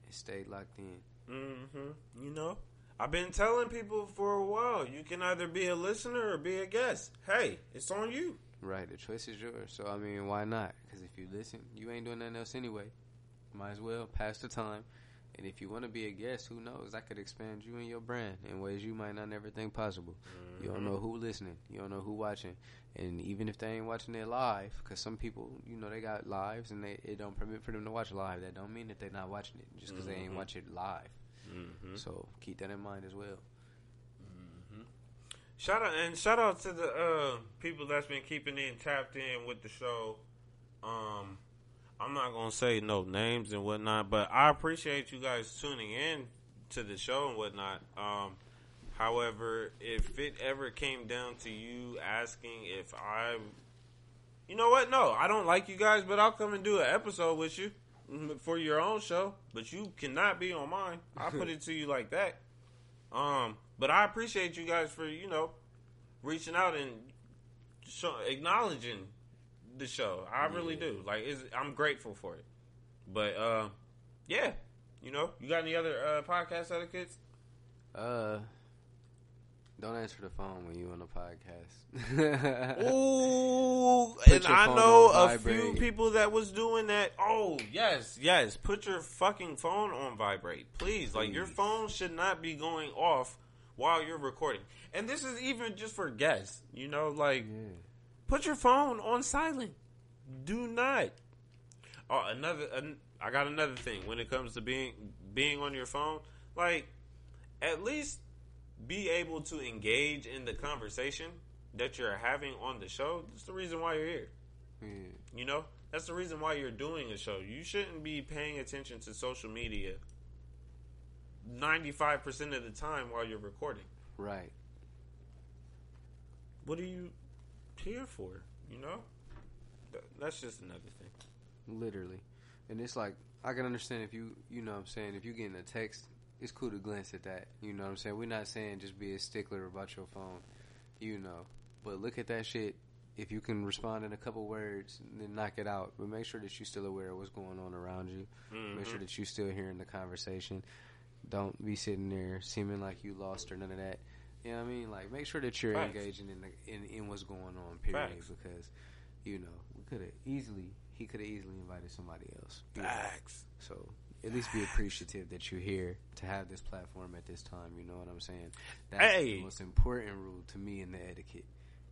Speaker 2: and stay locked in.
Speaker 1: Mm-hmm. You know, I've been telling people for a while. You can either be a listener or be a guest. Hey, it's on you.
Speaker 2: Right, the choice is yours. So I mean, why not? Because if you listen, you ain't doing nothing else anyway. Might as well pass the time. And if you want to be a guest, who knows? I could expand you and your brand in ways you might not never think possible. You don't know who listening. You don't know who watching. And even if they ain't watching it live, because some people, you know, they got lives and they it don't permit for them to watch live. That don't mean that they're not watching it just because they ain't
Speaker 1: Mhm.
Speaker 2: watch it live.
Speaker 1: Mm-hmm.
Speaker 2: So keep that in mind as well.
Speaker 1: Shout out and shout out to the uh, people that's been keeping in tapped in with the show. Um, I'm not gonna say no names and whatnot, but I appreciate you guys tuning in to the show and whatnot. Um, however, if it ever came down to you asking if I, you know what? No, I don't like you guys, but I'll come and do an episode with you for your own show. But you cannot be on mine. I put it to you like that. Um, but I appreciate you guys for you know reaching out and acknowledging the show. I really do. Like, I'm grateful for it. But uh, yeah, you know, you got any other uh, podcast etiquettes?
Speaker 2: Uh, don't answer the phone when you on a podcast.
Speaker 1: Ooh, and I know a few people that was doing that. Oh, yes, yes. Put your fucking phone on vibrate, please. Like your phone should not be going off while you're recording. And this is even just for guests. You know, like
Speaker 2: yeah.
Speaker 1: Put your phone on silent. Do not. Oh, another. An, I got another thing when it comes to being being on your phone. Like, at least be able to engage in the conversation that you're having on the show. That's the reason why you're here.
Speaker 2: yeah.
Speaker 1: You know, that's the reason why you're doing a show. You shouldn't be paying attention to social media 95% of the time while you're recording.
Speaker 2: Right.
Speaker 1: What are you here for? You know? Th- That's just another thing.
Speaker 2: Literally. And it's like I can understand if you you know what I'm saying, if you getting a text, it's cool to glance at that. You know what I'm saying? We're not saying just be a stickler about your phone. You know. But look at that shit. If you can respond in a couple words, then knock it out. But make sure that you're still aware of what's going on around you. Make sure
Speaker 1: Mhm.
Speaker 2: that you're still hearing the conversation. Don't be sitting there seeming like you lost or none of that. You know what I mean? Like make sure that you're
Speaker 1: Facts.
Speaker 2: engaging in the in, in what's going on. Period.
Speaker 1: Facts.
Speaker 2: Because you know we could have easily he could have easily invited somebody else. you know? So at least be appreciative that you're here to have this platform at this time. You know what I'm saying? That's
Speaker 1: Hey.
Speaker 2: the most important rule to me in the etiquette.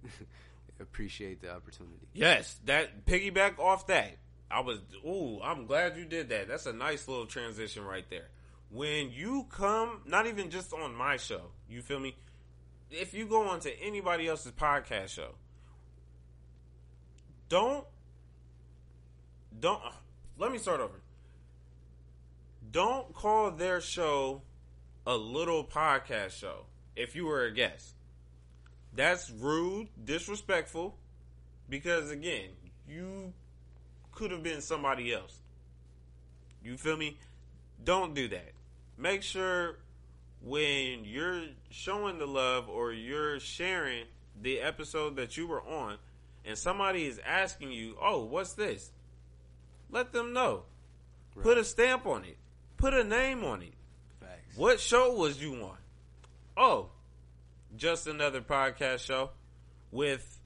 Speaker 2: Appreciate the opportunity.
Speaker 1: Yes, that piggyback off that. I was ooh, I'm glad you did that. That's a nice little transition right there. When you come, not even just on my show, you feel me? If you go on to anybody else's podcast show, don't don't uh, let me start over. Don't call their show a little podcast show if you were a guest. That's rude, disrespectful, because again, you could have been somebody else. You feel me? Don't do that. Make sure when you're showing the love or you're sharing the episode that you were on and somebody is asking you, "Oh, what's this?" Let them know. Put a stamp on it. Put a name on it.
Speaker 2: Facts.
Speaker 1: What show was you on? Oh, just another podcast show with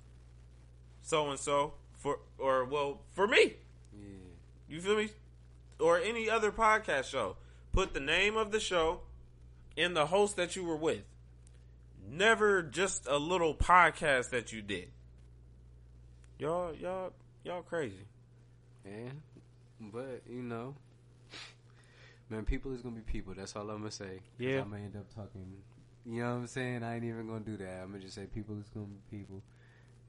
Speaker 1: so and so for or well for me.
Speaker 2: Yeah.
Speaker 1: You feel me? Or any other podcast show. Put the name of the show and the host that you were with. never just a little podcast that you did. Y'all, y'all, y'all crazy.
Speaker 2: Yeah, but you know, man, people is gonna be people. That's all I'm gonna say.
Speaker 1: Yeah.
Speaker 2: I'm gonna end up talking. You know what I'm saying? I ain't even gonna do that. I'm gonna just say people is gonna be people,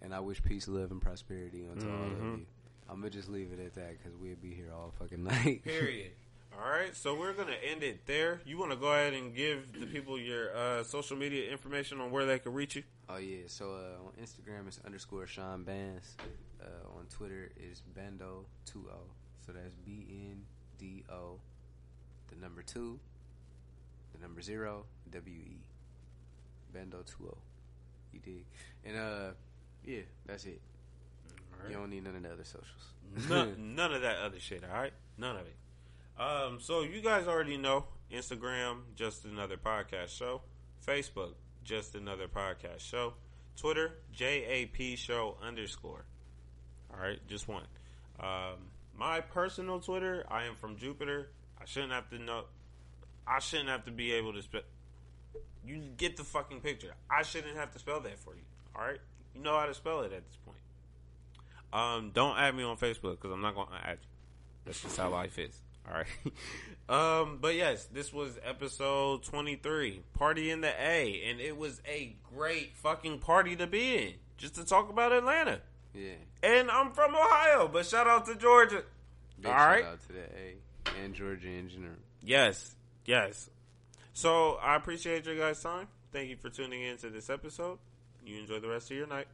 Speaker 2: and I wish peace, love, and prosperity unto all of
Speaker 1: Mhm.
Speaker 2: you. I'm gonna just leave it at that because we'll be here all fucking night.
Speaker 1: Period. All right, so we're gonna end it there. You want to go ahead and give the people your uh, social media information on where they can reach you?
Speaker 2: Oh yeah, so uh, on Instagram it's underscore Shawn Bandz. Uh, on Twitter is Bendo two O. So that's B N D O, the number two, the number zero, W E. Bendo two O. You dig? And uh, yeah, that's it. You don't need none of the other socials.
Speaker 1: none, none of that other shit. All right, none of it. Um, so you guys already know Instagram, just another podcast show. Facebook, just another podcast show. Twitter, JAP show underscore. All right, just one. Um, my personal Twitter, I am from Jupiter. I shouldn't have to know. I shouldn't have to be able to spell. You get the fucking picture. I shouldn't have to spell that for you. All right, you know how to spell it at this point. Um, don't add me on Facebook because I'm not going to add you. That's just how life is. All right. um, but yes, this was episode 23, Party in the A, and it was a great fucking party to be in, just to talk about Atlanta.
Speaker 2: Yeah.
Speaker 1: And I'm from Ohio, but shout out to Georgia.
Speaker 2: Big
Speaker 1: All
Speaker 2: shout
Speaker 1: right.
Speaker 2: out to the A and Georgia in general.
Speaker 1: Yes, yes. So I appreciate your guys' time. Thank you for tuning in to this episode. You enjoy the rest of your night.